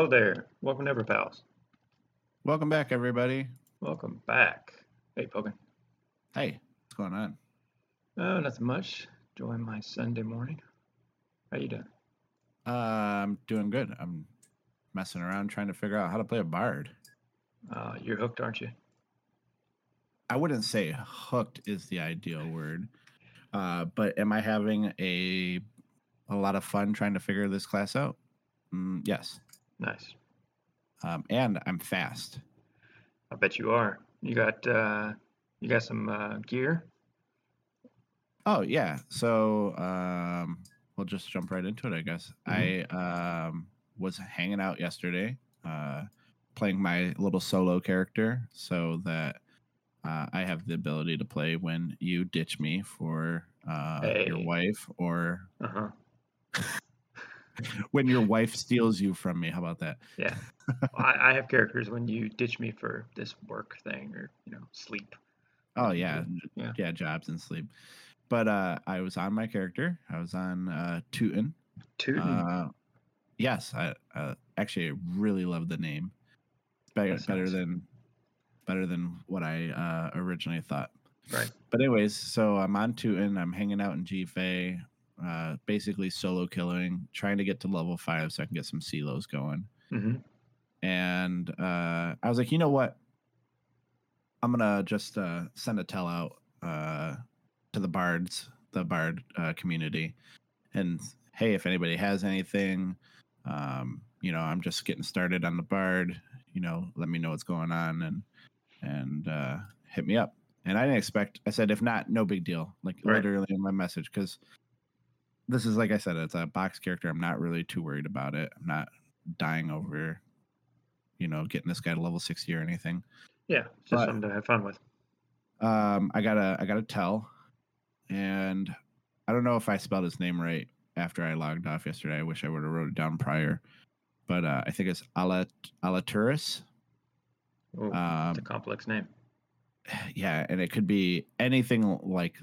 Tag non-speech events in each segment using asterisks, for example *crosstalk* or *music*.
Hello there. Welcome to Everpals. Welcome back, everybody. Welcome back. Hey, Pogan. Hey, what's going on? Oh, nothing much. Enjoying my Sunday morning. How you doing? Uh, I'm doing good. I'm messing around trying to figure out how to play a bard. Uh, you're hooked, aren't you? I wouldn't say hooked is the ideal word, uh, but am I having a a lot of fun trying to figure this class out? Mm, yes. Nice. Um, and I'm fast. I bet you are. You got uh, you got some uh, gear. Oh yeah. So um, we'll just jump right into it, I guess. Mhm. I um, was hanging out yesterday, uh, playing my little solo character, so that uh, I have the ability to play when you ditch me for uh, your wife, or Uh huh. *laughs* *laughs* when your wife steals you from me. How about that? Yeah. I, I have characters when you ditch me for this work thing or you know sleep. Oh yeah, Yeah. yeah, jobs and sleep. But uh, I was on my character. I was on uh, Tootin. Tootin'. Uh, yes, I uh, actually really love the name. Better, better than better than what I uh, originally thought. right. But anyways, so I'm on Tootin. I'm hanging out in GFA, uh, basically solo killing, trying to get to level five so I can get some Selo's going. hmm And uh, I was like, you know what? I'm gonna just uh, send a tell out uh, to the bards, the bard uh, community, and hey, if anybody has anything, um, you know, I'm just getting started on the bard. You know, let me know what's going on and and uh, hit me up. And I didn't expect. I said, if not, no big deal. Like Right. literally in my message, because this is like I said, it's a box character. I'm not really too worried about it. I'm not dying over, you know, getting this guy to level sixty or anything. Yeah. Just But- something to have fun with. Um, I gotta, I gotta tell, and I don't know if I spelled his name right after I logged off yesterday. I wish I would have wrote it down prior, but uh, I think it's Alat Alaturis. Oh, Um, it's a complex name. *sighs* yeah, and it could be anything like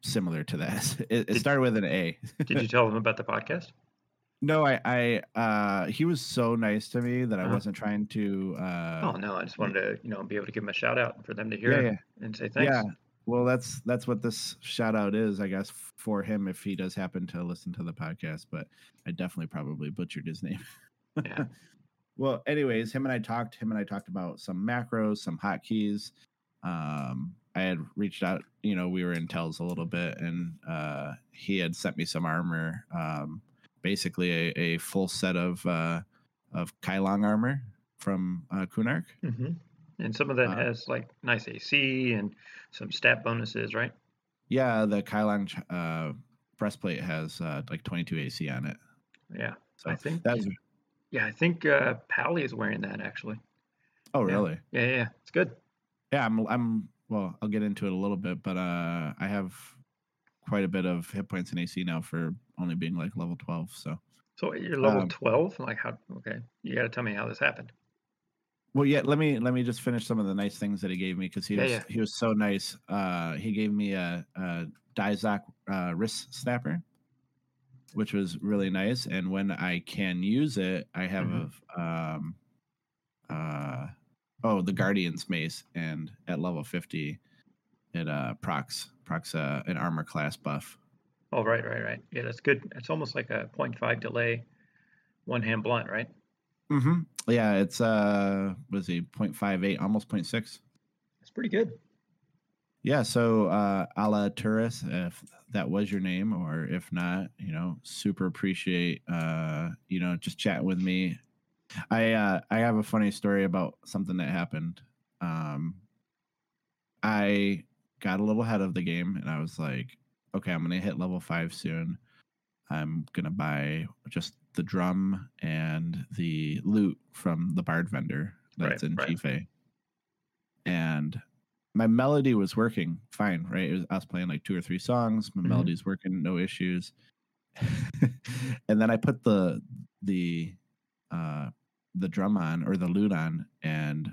similar to that. *laughs* It, it Did- started with an A. Did you tell them about the podcast? *laughs* no, I, I, uh, he was so nice to me that I Uh-huh. wasn't trying to. Uh, oh no, I just wanted to you know be able to give him a shout out for them to hear yeah, yeah. and say thanks. Yeah. Well, that's that's what this shout out is, I guess, for him if he does happen to listen to the podcast. But I definitely probably butchered his name. Yeah. *laughs* well, anyways, him and I talked. Him and I talked about some macros, some hotkeys. Um, I had reached out. You know, we were in tells a little bit, and uh, he had sent me some armor. Um, basically, a, a full set of uh, of Kailong armor from uh, Kunark. hmm And some of that Uh, has like nice AC and some stat bonuses, right? Yeah, the Kailong uh, breastplate has uh, like 22 AC on it. Yeah. So I think. that's Yeah, I think uh, Pally is wearing that actually. oh really? Yeah, yeah, yeah. It's good. Yeah, I'm I'm well, I'll get into it a little bit, but uh I have quite a bit of hit points in AC now for only being like level 12, so So you're level Um, 12? Like how? Okay, you got to tell me how this happened. well yeah, let me let me just finish some of the nice things that he gave me cuz he Yeah, was yeah. he was so nice. Uh he gave me a a Dizak uh wrist snapper which was really nice and when I can use it, I have Mhm. a um uh oh, the Guardian's mace and at level 50 it uh procs procs uh, an armor class buff. Oh, right, right, right. Yeah, that's good. It's almost like a 0.5 delay, one hand blunt, right? Mm-hmm. Yeah, it's uh, was he 0.58, almost 0.6. It's pretty good. Yeah, so uh, a la Turris, if that was your name, or if not, you know, super appreciate uh, you know, just chatting with me. I uh, I have a funny story about something that happened. Um, I got a little ahead of the game, and I was like, okay, I'm gonna hit level five soon. I'm gonna buy just the drum and the lute from the bard vendor that's Right, in right. GFA. And my melody was working fine, right? It was, I was playing like two or three songs. My Mhm. melody's working, no issues. *laughs* and then I put the the uh the drum on or the lute on and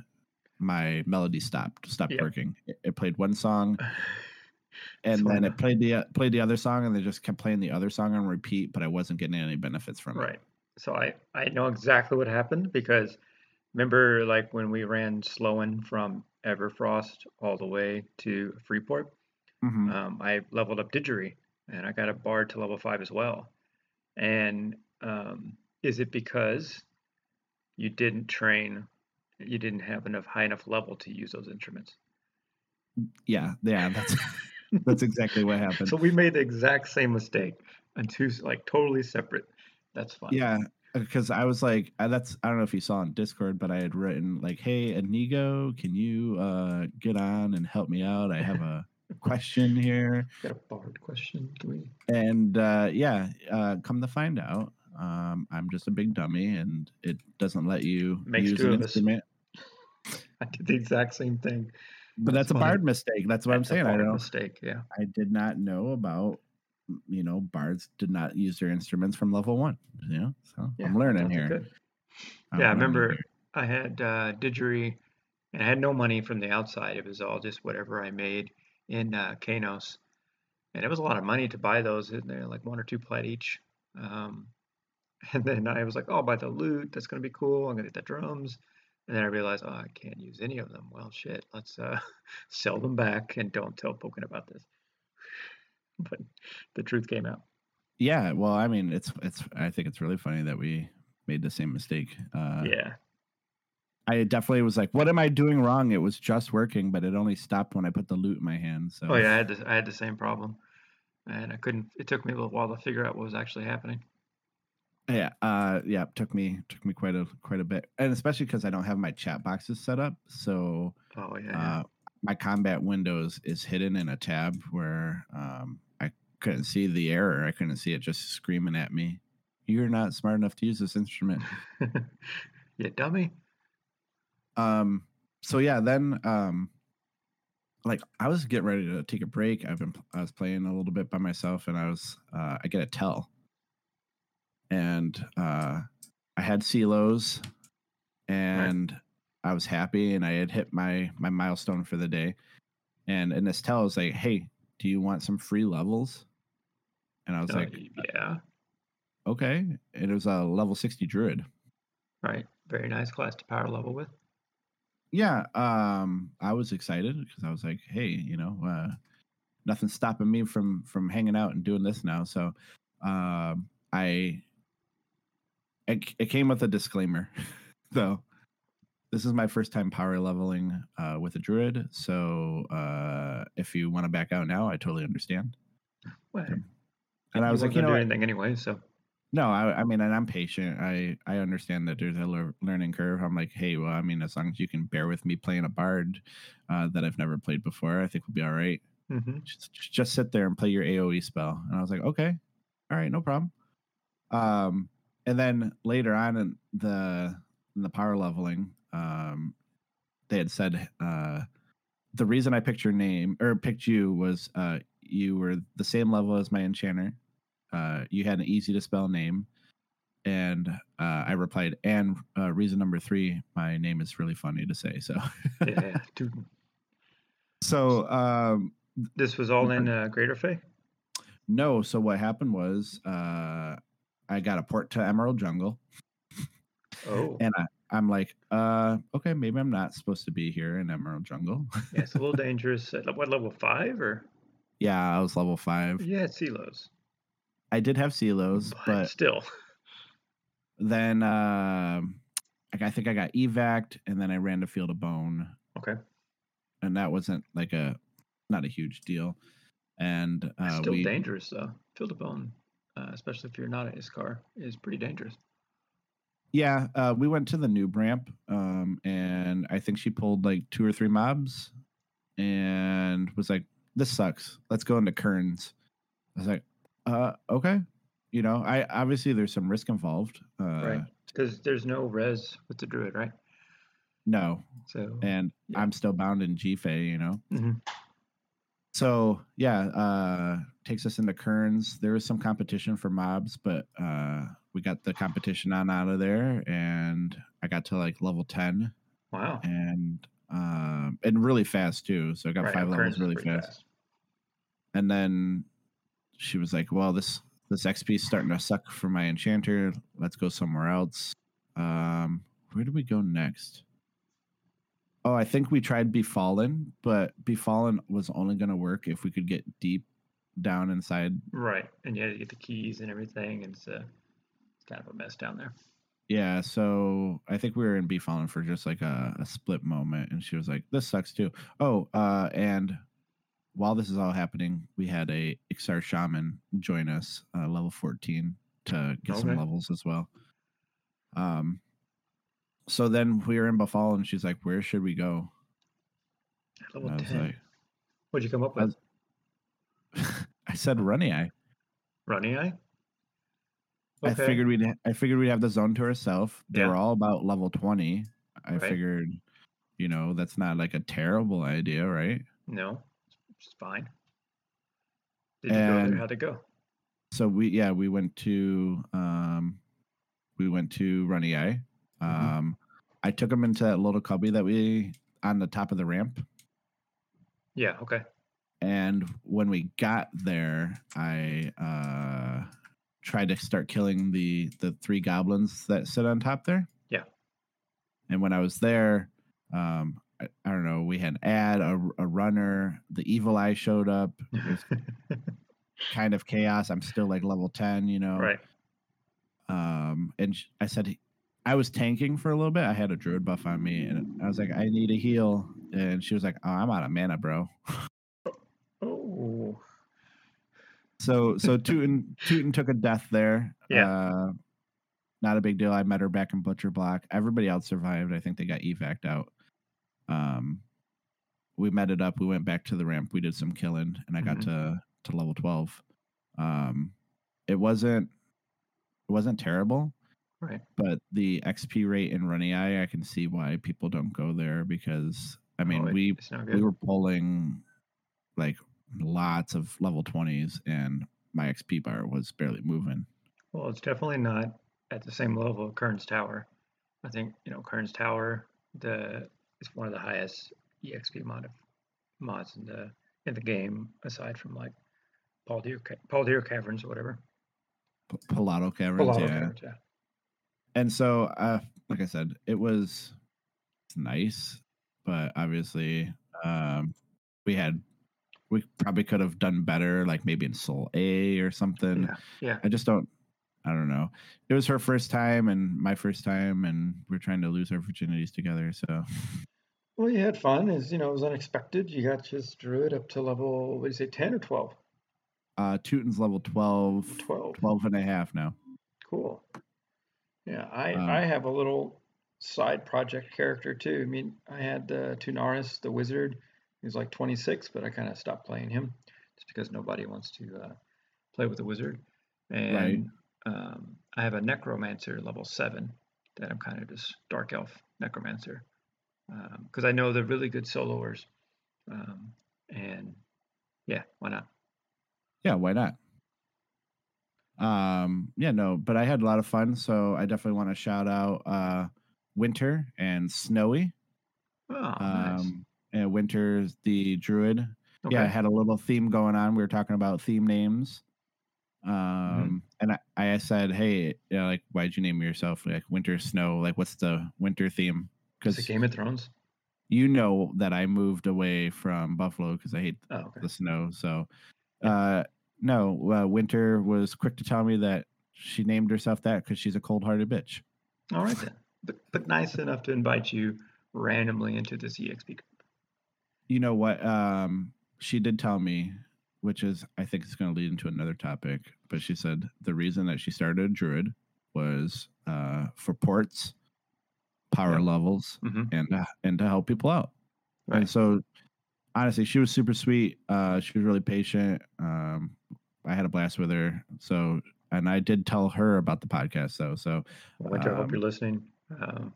my melody stopped stopped Yep. working. It, it played one song *sighs* and So then it played the uh, played the other song and they just kept playing the other song on repeat, but I wasn't getting any benefits from it. Right. so I I know exactly what happened because remember like when we ran Sloan from Everfrost all the way to Freeport, Mhm. um, I leveled up Didgery and I got a bard to level five as well. And um, is it because you didn't train, you didn't have enough high enough level to use those instruments? Yeah, yeah, that's *laughs* that's exactly what happened. So we made the exact same mistake on two like totally separate. That's fine. Yeah, because I was like, uh, that's I don't know if you saw on Discord, but I had written like, "Hey, Inigo, can you uh get on and help me out? I have a *laughs* question here." Got a bard question? Can we? And uh yeah, uh come to find out, um I'm just a big dummy and it doesn't let you Makes use an instrument. *laughs* I did the exact same thing. But That's that's, a bard mistake. That's what That's I'm saying. I don't mistake. Yeah. I did not know about you know, bards did not use their instruments from level one. You know, so Yeah. I'm learning here. I'm Yeah, I remember here. I had uh, Didgery, and I had no money from the outside. It was all just whatever I made in uh, Qeynos, and it was a lot of money to buy those. And they're like one or two plat each. Um, *laughs* and then I was like, oh, I'll buy the lute. That's gonna be cool. I'm gonna get the drums. And then I realized, oh, I can't use any of them. Well, shit. Let's uh, *laughs* sell them back and don't tell Pokin about this. *laughs* But the truth came out. Yeah, well, I mean, it's it's. I think it's really funny that we made the same mistake. Uh, yeah. I definitely was like, "What am I doing wrong?" It was just working, but it only stopped when I put the lute in my hand. So, Oh yeah, I had the, I had the same problem, and I couldn't. It took me a little while to figure out what was actually happening. Yeah, uh, yeah, took me took me quite a quite a bit, and especially because I don't have my chat boxes set up. So, Oh yeah, uh, my combat windows is hidden in a tab where um, I couldn't see the error. I couldn't see it just screaming at me. You're not smart enough to use this instrument. *laughs* yeah, dummy. um so yeah then um like i was getting ready to take a break i've been i was playing a little bit by myself and i was uh i get a tell and uh i had Selo's and i was happy and i had hit my my milestone for the day. And and this tell was like hey do you want some free levels? And i was Oh, like yeah, okay. And it was a level 60 druid. Right. Very nice class to power level with. yeah um i was excited because i was like hey you know uh nothing's stopping me from from hanging out and doing this now. So um i it, it came with a disclaimer *laughs* though this is my first time power leveling uh with a druid so uh if you want to back out now i totally understand Well, and i was like you know do anything anyway. So No, I, I mean, and I'm patient. I I understand that there's a lear- learning curve. I'm like, hey, well, I mean, as long as you can bear with me playing a bard uh, that I've never played before, I think we'll be all right. mhm. Just, just sit there and play your AOE spell. And I was like, okay, all right, no problem. Um, and then later on in the in the power leveling, um, they had said uh, the reason I picked your name or picked you was uh, you were the same level as my enchanter. Uh, you had an easy to spell name, and uh, I replied, and uh, reason number three, my name is really funny to say. So, yeah, dude. *laughs* so um, This was all in uh, Greater Fay. no. So what happened was uh, I got a port to Emerald Jungle, Oh, and I, I'm like, uh, okay, maybe I'm not supposed to be here in Emerald Jungle. *laughs* yeah, it's a little dangerous. At, what level five or? yeah, I was level five. Yeah, Selo's, I did have Selo's, but, but still. then um like I think I got evac and then I ran to field of bone Okay, and that wasn't like a not a huge deal. And uh still we dangerous though. Field of Bone, uh, especially if you're not an Iksar, is pretty dangerous. yeah, uh we went to the noob ramp um and I think she pulled like two or three mobs and was like, This sucks. Let's go into Kurn's. I was like, uh okay. You know, I obviously there's some risk involved. Uh Right. Because there's no res with the Druid, right? no. So And Yeah. I'm still bound in GFA, you know. Mhm. So yeah, uh takes us into Kurn's. There was some competition for mobs, but uh we got the competition on out of there and I got to like level 10 wow. and um and really fast too. So I got Right, five levels really pretty fast. And then she was like, Well, this this XP is starting to suck for my enchanter. Let's go somewhere else. Um, where do we go next? Oh, I think we tried Befallen, but Befallen was only going to work if we could get deep down inside. Right, and you had to get the keys and everything, and it's, uh, it's kind of a mess down there. Yeah, so I think we were in Befallen for just like a, a split moment, and she was like, "This sucks too." Oh, uh, and while this is all happening, we had a Iksar shaman join us, uh, level fourteen, to get some levels as well. Um, so then we were in Befallen, and she's like, "Where should we go?" Level 10. like, What'd you come up with? *laughs* I said, "Runny Eye." Runny Eye? I figured we'd I figured we'd have the zone to ourselves. They Yeah. were all about level twenty. I Right. figured, you know, that's not like a terrible idea, right? No, it's fine. Did you go And- there? How'd it go? So we yeah we went to um we went to Runny Mhm. Um, I took him into that little cubby that we on the top of the ramp. Yeah, okay. And when we got there, I uh, tried to start killing the the three goblins that sit on top there. Yeah. And when I was there, um, I, I don't know, we had an ad, a, a runner, the evil eye showed up. It was *laughs* kind of chaos. I'm still like level ten, you know. right. Um, and I said I was tanking for a little bit. I had a druid buff on me, and I was like, I need a heal. And she was like, Oh, I'm out of mana, bro. Oh, So so Tootin Tootin took a death there. Yeah. Uh, not a big deal. I met her back in Butcherblock. Everybody else survived. I think they got evac out. Um we met it up. We went back to the ramp. We did some killing and I got Mhm. to to level 12. Um it wasn't it wasn't terrible, right. but the XP rate in Runny Eye, I can see why people don't go there because I oh, mean Oh, it- we it's not good. we were pulling like lots of level 20s and my xp bar was barely moving Well, it's definitely not at the same level of Kurn's Tower. I think you know Kurn's Tower the is one of the highest EXP mod of mods in the in the game, aside from like Paludal Paul Deer Caverns or whatever. P- Paludal caverns yeah Caverns, yeah. And so uh like i said it was nice but obviously um we had we probably could have done better like maybe in Sol A or something Yeah, yeah. i just don't i don't know it was her first time and my first time and we're trying to lose our virginities together so Well, you had fun. Is you know it was unexpected. You got just druid up to level what do you say, ten or twelve? uh tootin's level 12 Twelve. 12 and a half now Cool. Yeah, I Um, I have a little side project character too. I mean, I had uh, Tunaris, the wizard. He was like 26, but I kind of stopped playing him just because nobody wants to uh, play with a wizard. And um, I have a necromancer level seven that I'm kind of just dark elf necromancer because I know they're really good soloers. Um, and yeah, why not? yeah why not um yeah no but i had a lot of fun so i definitely want to shout out uh winter and snowy Oh, nice. um and winter's the druid Okay. yeah i had a little theme going on we were talking about theme names Mm-hmm. um and I, I said hey you know, like why'd you name yourself like winter snow like what's the winter theme because Game of Thrones? you know that i moved away from buffalo because i hate Oh, okay. the snow. So, uh, no, uh, Winter was quick to tell me that she named herself that because she's a cold-hearted bitch. All right then. But but nice enough to invite you randomly into this EXP. group. You know what? Um, she did tell me, which is I think it's going to lead into another topic. But she said the reason that she started Druid was uh, for ports, power Yeah. levels, Mhm. and uh, and to help people out. And Right. so, honestly, she was super sweet. Uh, she was really patient. Um, I had a blast with her. So, and I did tell her about the podcast though. So, Well, Winter, I hope Um, you're listening. Um,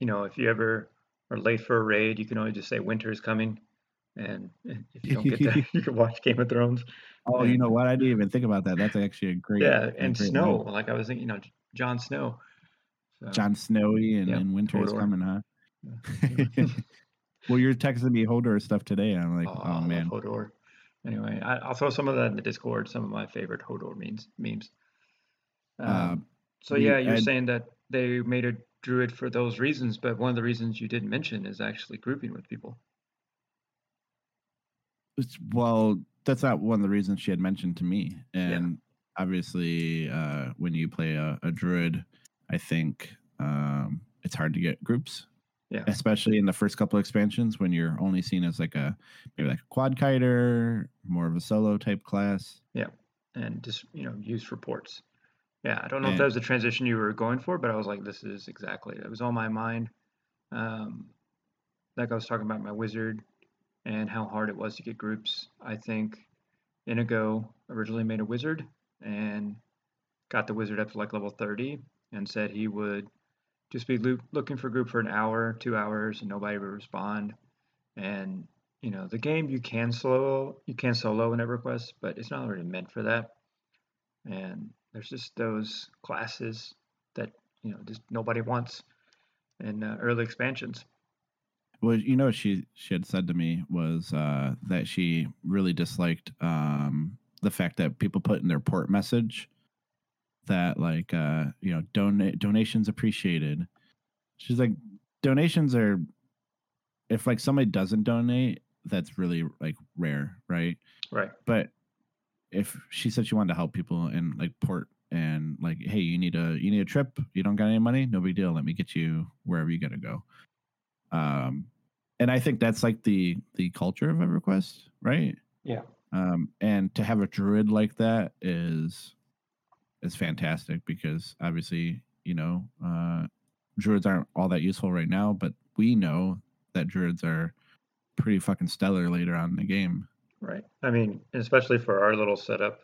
you know, if you ever are late for a raid, you can always just say winter is coming. And if you don't get that, *laughs* you can watch Game of Thrones. oh, you know what? I didn't even think about that. That's actually a great. Yeah, and great snow. Like I was thinking, you know, Jon Snow. So, John Snowy and, Yeah, and winter is coming, huh? Yeah. *laughs* *laughs* well, you're texting me Hodor stuff today, and I'm like, oh, oh, man, Hodor. anyway, I, will throw some of that in the Discord. Some of my favorite Hodor memes. Memes. Um, uh, so yeah, you're saying that they made a druid for those reasons, but one of the reasons you didn't mention is actually grouping with people. It's, well, that's not one of the reasons she had mentioned to me, and yeah. obviously, uh, when you play a, a druid, I think um, it's hard to get groups yeah. Especially in the first couple expansions when you're only seen as like a maybe like a quad kiter, more of a solo type class. Yeah. And just, you know, use for ports. Yeah. I don't know and, if that was the transition you were going for, but I was like, this is exactly it was on my mind. Um like I was talking about my wizard and how hard it was to get groups. I think Inigo originally made a wizard and got the wizard up to like level 30 and said he would just be lo- looking for a group for an hour, two hours, and nobody would respond. And you know, the game you can slow, you can solo an EverQuest, but it's not really meant for that. And there's just those classes that you know just nobody wants in uh, early expansions. Well, you know, she she had said to me was uh, that she really disliked um, the fact that people put in their port message that like uh you know donate donations appreciated. She's like donations are if like somebody doesn't donate that's really like rare right? Right. But if she said she wanted to help people and like port and like hey you need a you need a trip you don't got any money no big deal let me get you wherever you got to go. Um and i think that's like the the culture of everquest right? Yeah. Um and to have a druid like that is is fantastic because obviously, you know, uh, druids aren't all that useful right now, but we know that druids are pretty fucking stellar later on in the game. Right. I mean, especially for our little setup,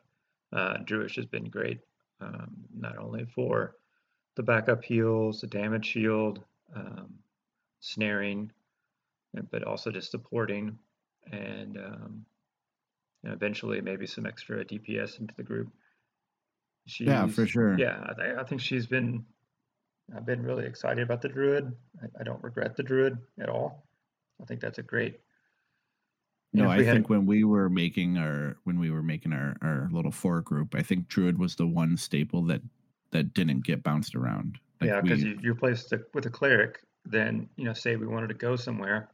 uh, Druish has been great. Um, not only for the backup heals, the damage shield, um, snaring, but also just supporting and um, eventually maybe some extra DPS into the group. She's, yeah, for sure. Yeah, I, I, think she's been. I've been really excited about the druid. I, I, don't regret the druid at all. I think that's a great. No, I think when we were making our when we were making our our little four group, I think druid was the one staple that that didn't get bounced around. Like yeah, because you, you're placed with a cleric. Then you know, say we wanted to go somewhere,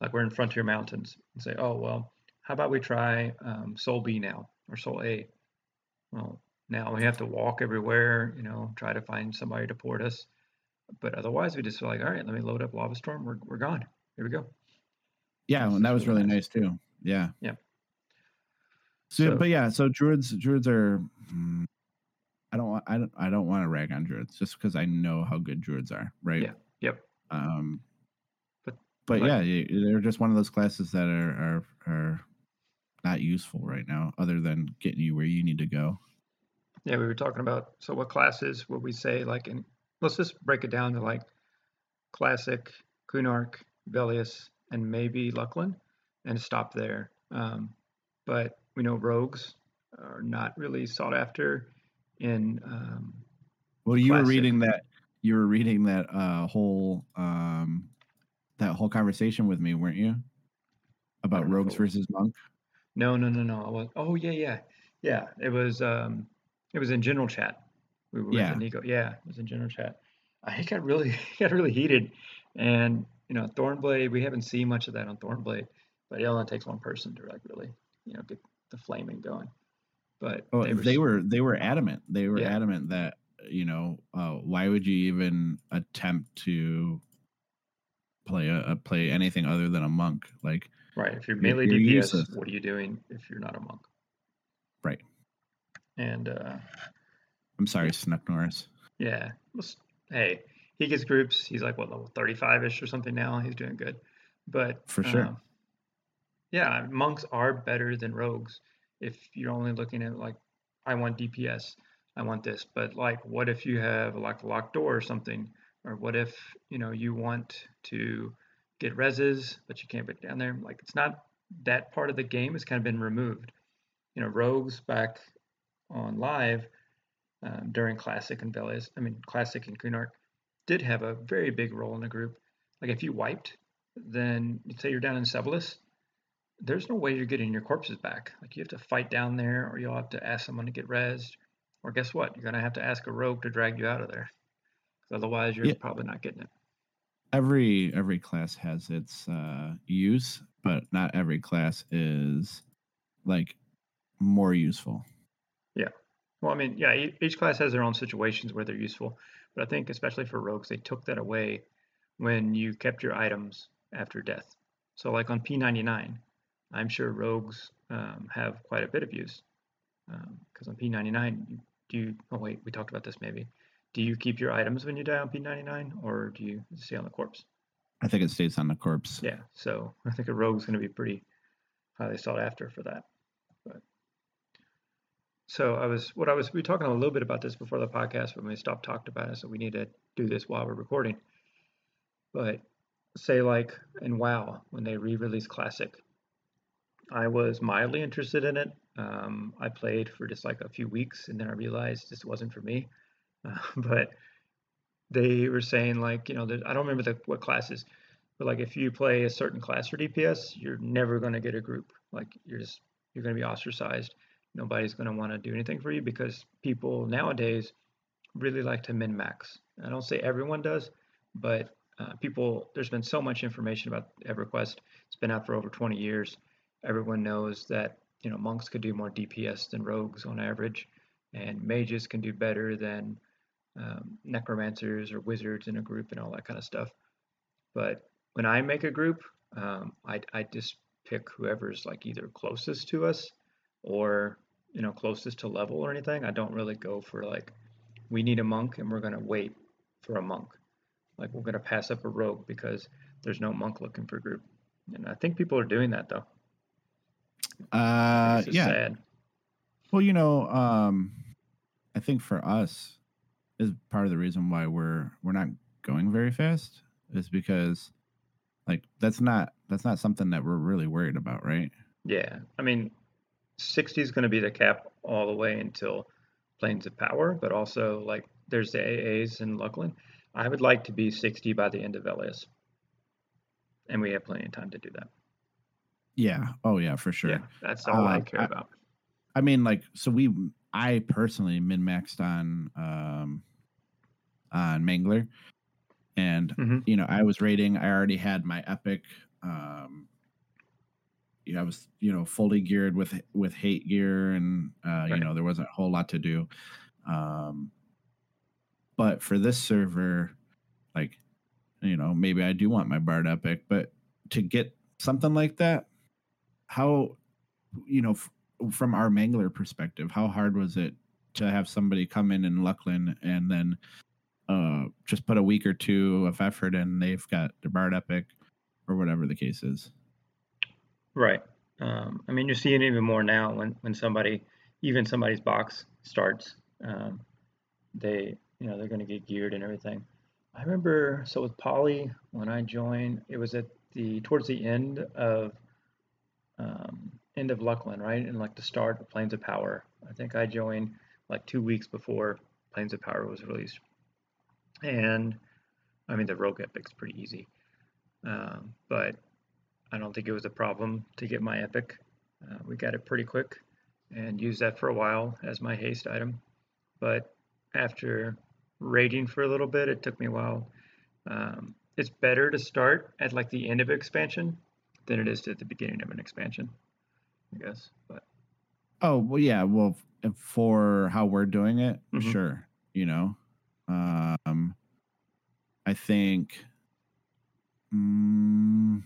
like we're in Frontier Mountains, and say, oh well, how about we try um, Sol B now or Sol A? Well, now we have to walk everywhere, you know, try to find somebody to port us. But otherwise, we just feel like, all right, let me load up Lavastorm. We're, we're gone. Here we go. Yeah, and that was really nice too. Yeah. Yeah. So, so, but yeah, so druids, druids are. Mm, I don't want. I don't. I don't want to rag on druids just because I know how good druids are. Right. Yeah. Yep. Um. But but like, yeah, they're just one of those classes that are are are not useful right now, other than getting you where you need to go. Yeah, we were talking about so what classes would we say like in let's just break it down to like classic, Kunark, Velious, and maybe Luclin and stop there. Um, but we know rogues are not really sought after in um, well you classic. were reading that you were reading that uh, whole um, that whole conversation with me weren't you about rogues versus monk no no no no I was, oh yeah yeah yeah it was um it was in general chat. We were yeah. with Nico. Yeah, it was in general chat. *laughs* Uh, he got really he got really heated, and you know Thornblade. We haven't seen much of that on Thornblade, but it only takes one person to like really you know get the flaming going. But oh, they, were, they were they were adamant. They were yeah. adamant that you know uh, why would you even attempt to play a, a, play anything other than a monk? Like right, if you're melee you're DPS, useless. what are you doing if you're not a monk? Right. And uh, I'm sorry, Snuck Norris. Yeah. Hey, he gets groups. He's like what level 35 ish or something now. He's doing good. But for sure. Um, yeah, monks are better than rogues if you're only looking at like I want DPS, I want this. But like what if you have like a locked door or something? Or what if, you know, you want to get reses, but you can't get down there? Like it's not that part of the game has kind of been removed. You know, rogues back on live um, during Classic and Velious, I mean, Classic and Kunark did have a very big role in the group. Like if you wiped, then say you're down in Sebilis, there's no way you're getting your corpses back. Like you have to fight down there, or you'll have to ask someone to get rezzed, or guess what? You're gonna have to ask a rogue to drag you out of there. Otherwise, you're Yeah. probably not getting it. every every class has its uh use but not every class is like more useful Well, I mean, yeah, e- each class has their own situations where they're useful, but I think especially for rogues, they took that away when you kept your items after death. So, like on P99, I'm sure rogues um, have quite a bit of use because on P99, you, do you? Oh wait, we talked about this maybe. Do you keep your items when you die on P99, or do you stay on the corpse? i think it stays on the corpse Yeah, so I think a rogue's going to be pretty highly sought after for that. So I was what I was we were talking a little bit about this before the podcast, but we stopped talked about it, so we need to do this while we're recording. But say like in WoW when they re-released Classic, I was mildly interested in it. Um, I played for just like a few weeks, and then I realized this wasn't for me. Uh, *laughs* but they were saying like you know I don't remember the what classes, but like if you play a certain class for DPS, you're never going to get a group. Like you're just you're going to be ostracized. Nobody's going to want to do anything for you because people nowadays really like to min max. I don't say everyone does, but uh, people there's been so much information about EverQuest. It's been out for over 20 years. Everyone knows that you know monks could do more DPS than rogues on average, and mages can do better than um, necromancers or wizards in a group and all that kind of stuff. But when I make a group, um, I I just pick whoever's like either closest to us or you know closest to level or anything. I don't really go for like we need a monk and we're gonna wait for a monk. Like we're gonna pass up a rogue because there's no monk looking for group. And I think people are doing that though. uh yeah sad. well you know um i think for us is part of the reason why we're we're not going very fast is because like that's not that's not something that we're really worried about right Yeah, I mean, 60 is going to be the cap all the way until Planes of Power, but also like there's the AAs in Luclin. I would like to be 60 by the end of LS, and we have plenty of time to do that. yeah oh yeah for sure Yeah, that's all I Uh, care I- about. I mean, like, so we, I personally min maxed on, um, on Mangler, and Mhm. you know, I was rating. I already had my epic. Um, yeah, I was, you know, fully geared with with hate gear, and uh, you know, there wasn't a whole lot to do. Um, but for this server, like, you know, maybe I do want my Bard epic, but to get something like that, how, you know, f- from our mangler perspective, how hard was it to have somebody come in in Luclin and then uh, just put a week or two of effort and they've got their Bard Epic or whatever the case is? Right. Um, I mean, you're seeing it even more now when when somebody, even somebody's box starts, um, they, you know, they're going to get geared and everything. I remember, so with Polly, when I joined, it was at the towards the end of um, end of Luclin, right, and like the start of Planes of Power. I think I joined like two weeks before Planes of Power was released, and I mean the Rogue Epic's pretty easy, um, but I don't think it was a problem to get my epic. Uh, we got it pretty quick and used that for a while as my haste item. But after raiding for a little bit, it took me a while. Um, it's better to start at like the end of an expansion than it is at the beginning of an expansion, I guess. But Oh well, yeah. Well, for how we're doing it, Mhm. sure. You know, um, I think. Mm,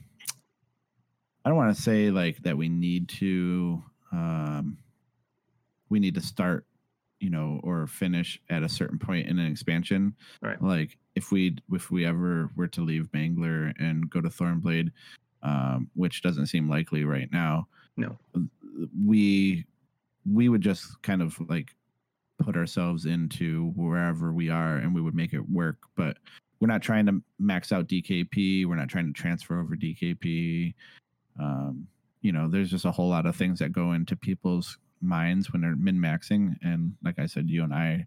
I don't want to say like that. We need to. Um, we need to start, you know, or finish at a certain point in an expansion. Right. Like if we if we ever were to leave Mangler and go to Thornblade, um, which doesn't seem likely right now. No. We we would just kind of like put ourselves into wherever we are and we would make it work but we're not trying to max out dkp we're not trying to transfer over dkp um, you know there's just a whole lot of things that go into people's minds when they're min maxing and like i said you and i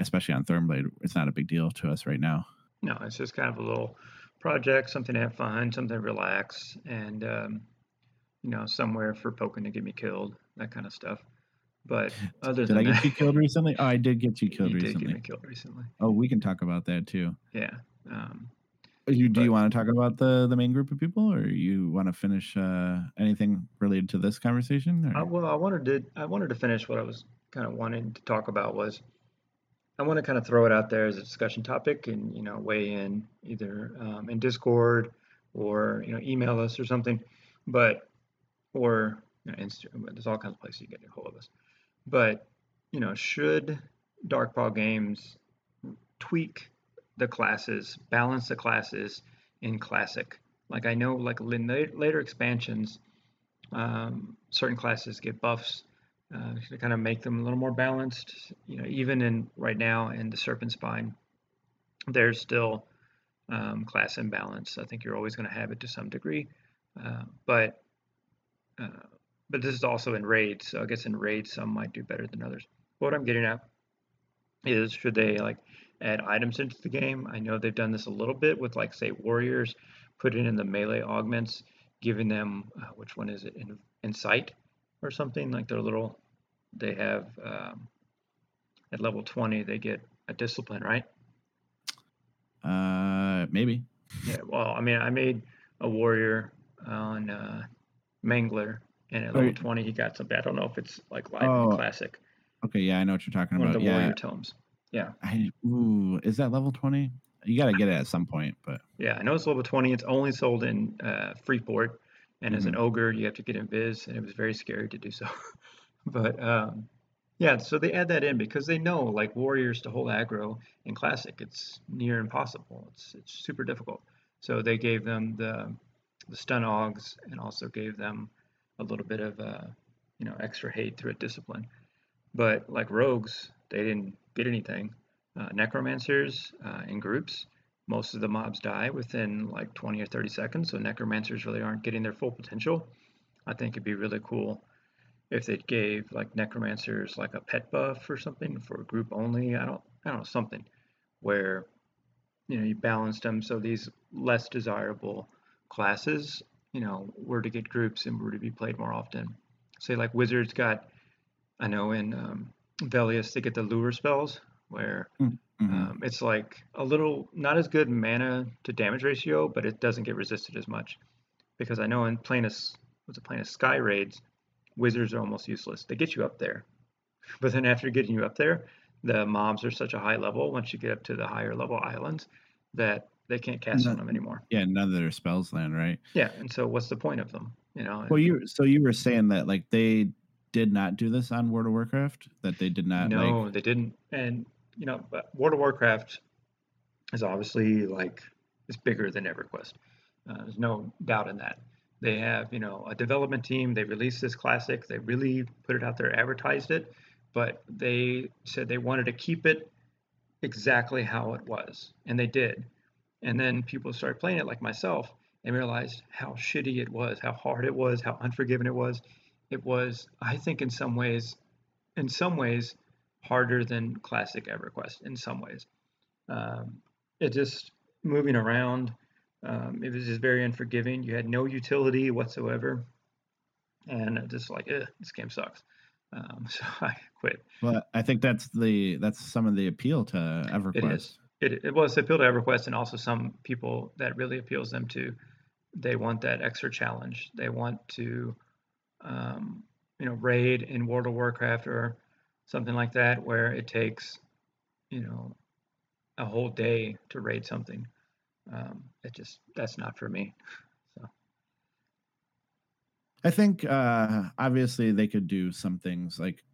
especially on thornblade it's not a big deal to us right now no, it's just kind of a little project, something to have fun, something to relax, and um, you know, somewhere for poking to get me killed, that kind of stuff. But other Did I get you killed recently? Oh, I did get you *laughs* killed you did recently. get me killed recently. Oh, we can talk about that too. Yeah. Um, You, do you want to talk about the the main group of people, or you want to finish uh, anything related to this conversation? I, well, I wanted to I wanted to finish what I was kind of wanting to talk about was I want to kind of throw it out there as a discussion topic and you know weigh in either um, in Discord or you know email us or something, but or you know, Insta, there's all kinds of places you can get a hold of us. But you know, should Darkpaw Games tweak the classes, balance the classes in Classic? Like I know, like later expansions, um, certain classes get buffs uh, to kind of make them a little more balanced. You know, even in right now in the Serpent Spine, there's still um, class imbalance. I think you're always going to have it to some degree, uh, but uh, but this is also in raids. So I guess in raids, some might do better than others. What I'm getting at is should they like add items into the game? I know they've done this a little bit with like say warriors, putting in the melee augments, giving them uh, which one is it? In insight or something like their little they have um, at level 20 they get a discipline right? Uh, maybe. yeah well i mean i made a warrior on uh, mangler and at level 20 he got something i don't know if it's like live Oh, classic. Okay, yeah, I know what you're talking one of about. the Yeah, warrior tomes yeah. I, ooh, is that level twenty? You got to get it at some point, but yeah i know it's level 20 it's only sold in uh, freeport and as an Mm-hmm. ogre you have to get in invis and it was very scary to do so. *laughs* But um, yeah so they add that in because they know like warriors to hold aggro in classic it's near impossible. It's it's super difficult. So they gave them the the stun augs and also gave them a little bit of uh, you know extra hate through a discipline. But like rogues they didn't get anything. Uh, necromancers uh, in groups most of the mobs die within like 20 or 30 seconds so necromancers really aren't getting their full potential. I think it'd be really cool if they gave like necromancers like a pet buff or something for group only. I don't i don't know something where you know you balanced them so these less desirable classes you know were to get groups and were to be played more often. Say like wizards got i know in um, Velious to get the lure spells where mhm. um, it's like a little not as good mana to damage ratio, but it doesn't get resisted as much. Because I know in Planus, what's it, Planus Sky raids, wizards are almost useless. They get you up there, *laughs* but then after getting you up there, the mobs are such a high level once you get up to the higher level islands that they can't cast on them anymore. yeah, none of their spells land, right? Yeah, and so what's the point of them? You know, Well, you so you were saying that like they did not do this on World of Warcraft, that they did not no, like. they didn't. And you know, but World of Warcraft is obviously like it's bigger than EverQuest. Uh, there's no doubt in that. They have you know a development team. They released this classic. They really put it out there, advertised it, but they said they wanted to keep it exactly how it was, and they did. And then people started playing it, like myself, and realized how shitty it was, how hard it was, how unforgiving it was. It was, I think, in some ways, in some ways, harder than classic EverQuest. In some ways, um, it just moving around. Um, it was just very unforgiving. You had no utility whatsoever, and just like, this game sucks. Um, *laughs* so I quit. Well, I think that's the that's some of the appeal to EverQuest. It is. It, it was appeal to EverQuest, and also some people that really appeals them to. They want that extra challenge. They want to, um, you know, raid in World of Warcraft or something like that, where it takes, you know, a whole day to raid something. Um, it just that's not for me. I think uh obviously they could do some things like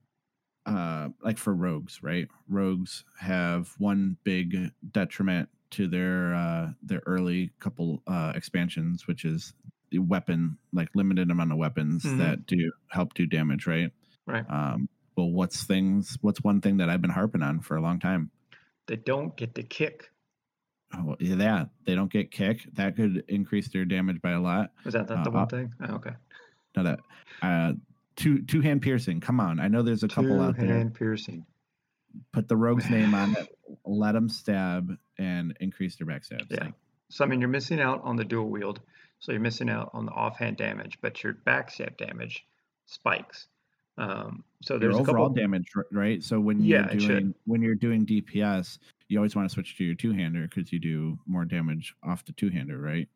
uh like for rogues, right? Rogues have one big detriment to their uh their early couple uh expansions, which is weapon, like limited amount of weapons Mhm. that do help do damage, right? Right. Um well what's things what's one thing that I've been harping on for a long time? They don't get the kick. Oh, yeah, they don't get kick. That could increase their damage by a lot. Was that the, the Uh, one uh, thing? Oh, okay. No, that uh, two two hand piercing. Come on, I know there's a couple out there. Two-hand piercing. Put the rogue's name on it. *sighs* Let them stab and increase their backstabs. Yeah. So I mean, you're missing out on the dual wield. So you're missing out on the offhand damage, but your backstab damage spikes. Um, so there's Your a couple. overall damage, right? So when you're should. doing when you're doing DPS, you always want to switch to your two hander because you do more damage off the two hander, right?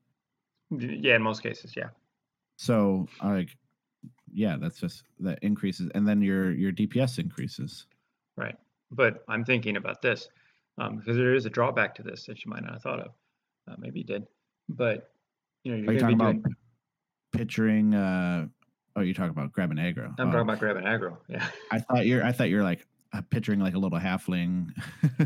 Yeah, in most cases, yeah. So like, yeah, that's just that increases, and then your your DPS increases. Right. But I'm thinking about this um, because there is a drawback to this that you might not have thought of. Uh, maybe you did. But, you know, you're Are you talking about picturing? Uh, oh, you're talking about grabbing aggro. I'm Oh, talking about grabbing aggro. Yeah. *laughs* I thought you're. I thought you're like uh, picturing like a little halfling.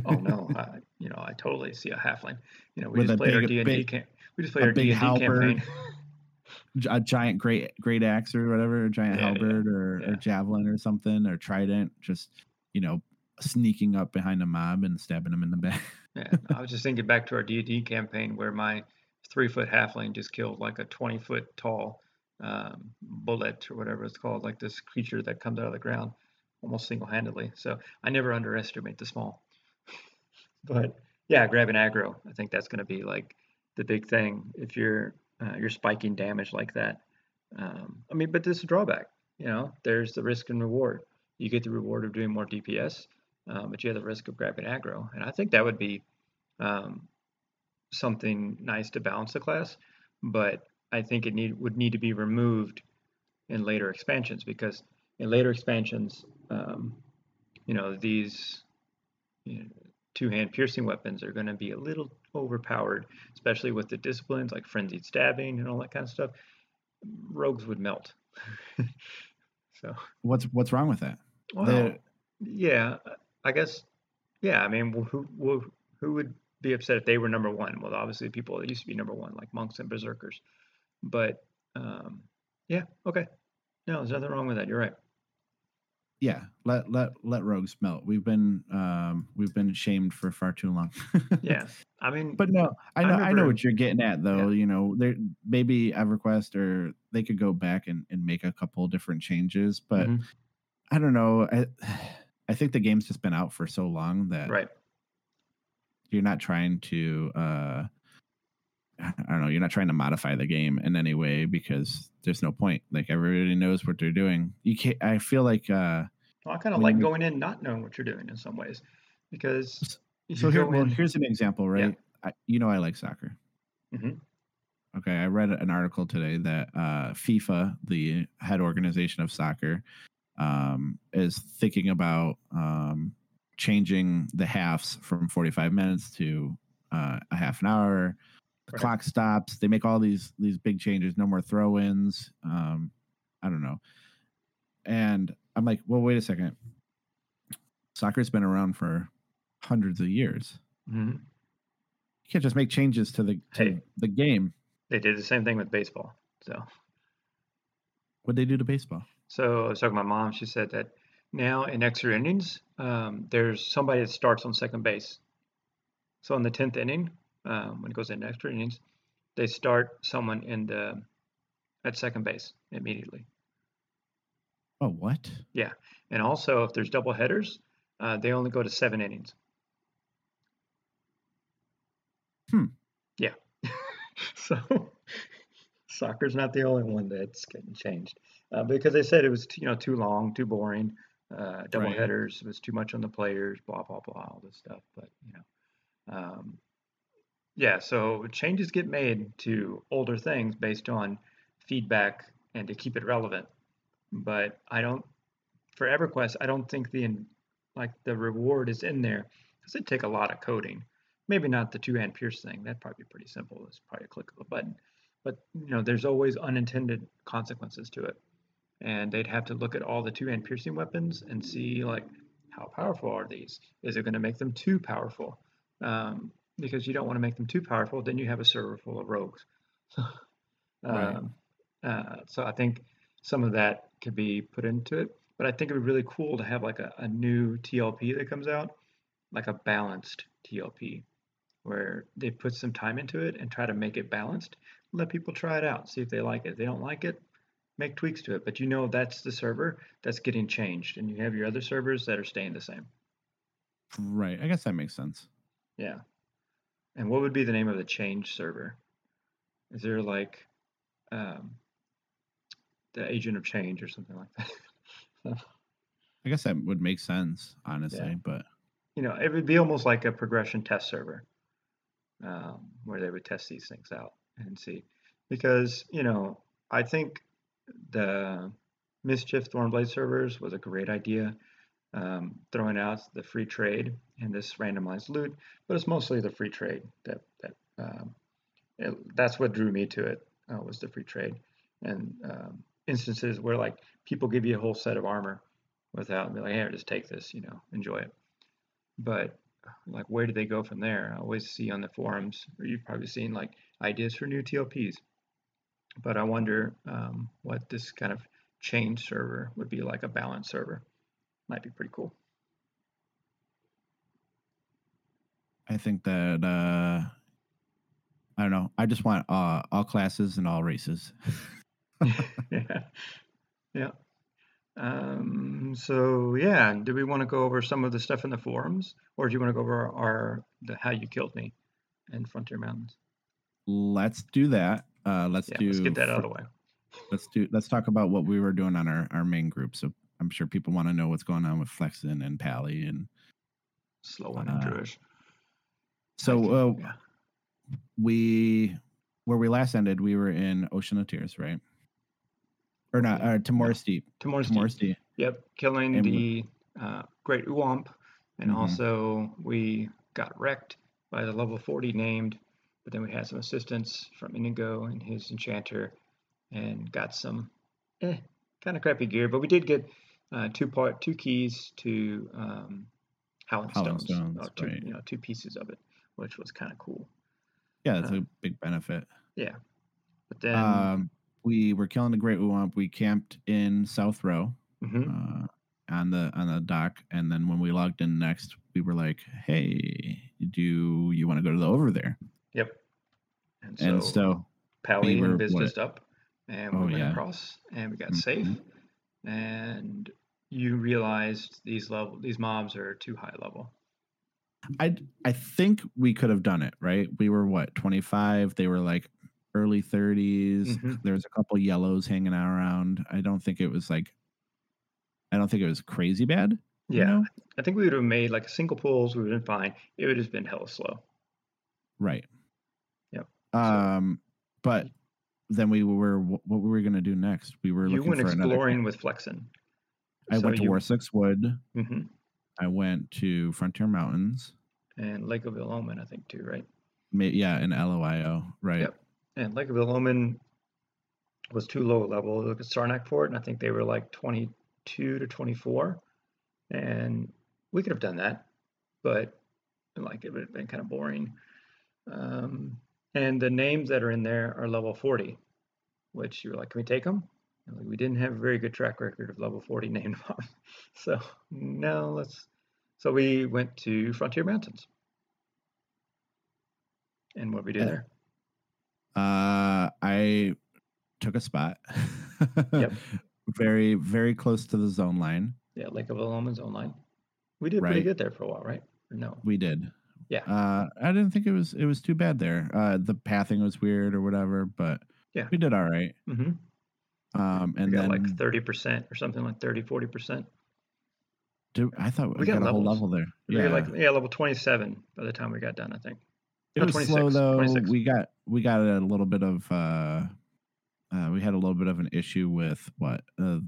Oh no, *laughs* I, you know, I totally see a halfling. You know, we With just played our D and D camp. We just played our D and D campaign. *laughs* A giant great great axe or whatever, a giant Yeah, yeah, halberd or, yeah. or javelin or something or trident, just you know, sneaking up behind a mob and stabbing them in the back. Yeah, I was just thinking back to our D and D campaign where my three foot halfling just killed like a twenty foot tall um, bulette or whatever it's called, like this creature that comes out of the ground almost single handedly. So I never underestimate the small. *laughs* but yeah, grabbing aggro, I think that's going to be like the big thing if you're uh, you're spiking damage like that. Um, I mean, but there's a drawback. You know, there's the risk and reward. You get the reward of doing more DPS, um, but you have the risk of grabbing aggro, and I think that would be um, something nice to balance the class. But I think it need would need to be removed in later expansions because in later expansions, um, you know, these you know, two-hand piercing weapons are going to be a little overpowered, especially with the disciplines like frenzied stabbing and all that kind of stuff. Rogues would melt. *laughs* so, What's what's wrong with that? well, The- yeah, I guess, yeah. I mean, who who who would be upset if they were number one? Well, obviously, people that used to be number one, like monks and berserkers. But um, yeah, okay. No, there's nothing wrong with that. You're right. Yeah, let let let rogues melt. We've been um we've been shamed for far too long. *laughs* Yeah, I mean, But no, I I know I know what you're getting at though. You know, there maybe EverQuest or they could go back and, and make a couple different changes, but Mhm. I don't know. I *sighs* I think the game's just been out for so long that right. You're not trying to uh *sighs* I don't know, you're not trying to modify the game in any way because there's no point. Like everybody knows what they're doing. You can't I feel like uh Well, I kind of like going in not knowing what you're doing in some ways, because so here well in- here's an example, right? I, you know I like soccer. Mhm. Okay, I read an article today that uh, FIFA, the head organization of soccer, um, is thinking about um, changing the halves from 45 minutes to uh, a half an hour. The Right. clock stops. They make all these these big changes. No more throw-ins. Um, I don't know. And I'm like, well, wait a second. Soccer's been around for hundreds of years. Mhm. You can't just make changes to the to Hey. the game. they did the same thing with baseball. So, What they do to baseball? so I was talking to my mom. She said that now in extra innings, um, there's somebody that starts on second base. So in the tenth inning, um, when it goes into extra innings, they start someone in the at second base immediately. Oh, what? Yeah, and also, if there's double headers, uh, they only go to seven innings. Hmm. Yeah. *laughs* so soccer's not the only one that's getting changed uh, because they said it was you know too long, too boring. Uh, double Right. headers was too much on the players. Blah blah blah, all this stuff. But you know, um, yeah. So changes get made to older things based on feedback and to keep it relevant. But I don't for EverQuest, I don't think the like the reward is in there because it take a lot of coding. Maybe not the two-hand pierce thing. That'd probably be pretty simple. It's probably a click of a button. But you know, there's always unintended consequences to it, and they'd have to look at all the two-hand piercing weapons and see like how powerful are these? Is it going to make them too powerful? Um, because you don't want to make them too powerful, then you have a server full of rogues. *laughs* Right. um, uh, so I think some of that could be put into it. But I think it would be really cool to have like a, a new TLP that comes out, like a balanced TLP, where they put some time into it and try to make it balanced. Let people try it out, see if they like it. If they don't like it, make tweaks to it. But you know that's the server that's getting changed, and you have your other servers that are staying the same. Right. I guess that makes sense. Yeah. And what would be the name of the change server? Is there like um, the agent of change or something like that. *laughs* I guess that would make sense, honestly. Yeah. But you know, it would be almost like a progression test server um, where they would test these things out and see. Because, you know, I think the Mischief Thornblade servers was a great idea, um, throwing out the free trade and this randomized loot, but it's mostly the free trade that, that um, it, that's what drew me to it uh, was the free trade and um, instances where like people give you a whole set of armor without be like, hey, just take this, you know, enjoy it. But like, where do they go from there? I always see on the forums, or you've probably seen like ideas for new TLPs. But I wonder um, what this kind of chain server would be like a balance server. Might be pretty cool. I think that uh I don't know. I just want uh, all classes and all races. *laughs* yeah. Yeah. Um, so yeah, do we want to go over some of the stuff in the forums, or do you want to go over our the how you killed me in Frontier Mountains? let's do that. Uh let's Yeah, do let's get that out of the way. let's do let's talk about what we were doing on our, our main group. So I'm sure people want to know what's going on with Flexen and Pally and Slow one and Uh, Druish. so uh, yeah. we where we last ended, we were in Ocean of Tears, right? Or not, Yeah. uh, Timorous Deep. Tomorrow's Timorous Deep. Yep, killing And the uh, Great Uwamp, and Mhm. also we got wrecked by the level 40 named, but then we had some assistance from Inigo and his enchanter, and got some eh, kind of crappy gear, but we did get uh, two part two keys to um, Howling Howling Stones, Stones, or two, right. you know, two pieces of it, which was kind of cool. Yeah, that's Uh, a big benefit. Yeah, but then Um, we were killing the Great Uwamp. We camped in South Ro mhm, uh, on the on the dock, and then when we logged in next, we were like, "Hey, do you want to go to the over there?" Yep, and so, and so Pally we were, and Biz just up, and we Oh, went yeah. across, and we got Mhm. safe. And you realized these level these mobs are too high level. I I think we could have done it, right? We were what, 25? They were like early 30s. Mhm. There was a couple yellows hanging out around. I don't think it was like I don't think it was crazy bad. you Yeah, know? I think we would have made like single pulls. We would have been fine. It would have been hella slow. Right. Um but then we were what were we going to do next? We were You looking went for exploring with Flexen. I So went to you- Warsliks Wood. mhm, I went to Frontier Mountains. and Lake of Omen, I think too, right? Yeah, in LOIO, right? Yep. And Lake of Omen was too low level. Look at Sarnak Fort, and I think they were like 22 to 24. And we could have done that, but like it would have been kind of boring. Um, and the names that are in there are level 40, which you were like, can we take them? Like, we didn't have a very good track record of level 40 *laughs* named mobs. So no, let's. So we went to Frontier Mountains. And what we do Yeah. there? Uh, I took a spot. Yep. *laughs* very, very close to the zone line. Yeah, Lake of Ill Omen zone line. We did pretty good there for a while, right? Or no? We did. Yeah. Uh, I didn't think it was it was too bad there. Uh, the pathing was weird or whatever, but Yeah. we did all right. Mm-hmm. Um, We and got then like 30% or something like 30, 40%. do- I thought we, We got, got a whole level there. We Yeah, like yeah, level 27 by the time we got done, I think. it no, was slow though. 26. We got we got a little bit of uh, uh, we had a little bit of an issue with what uh,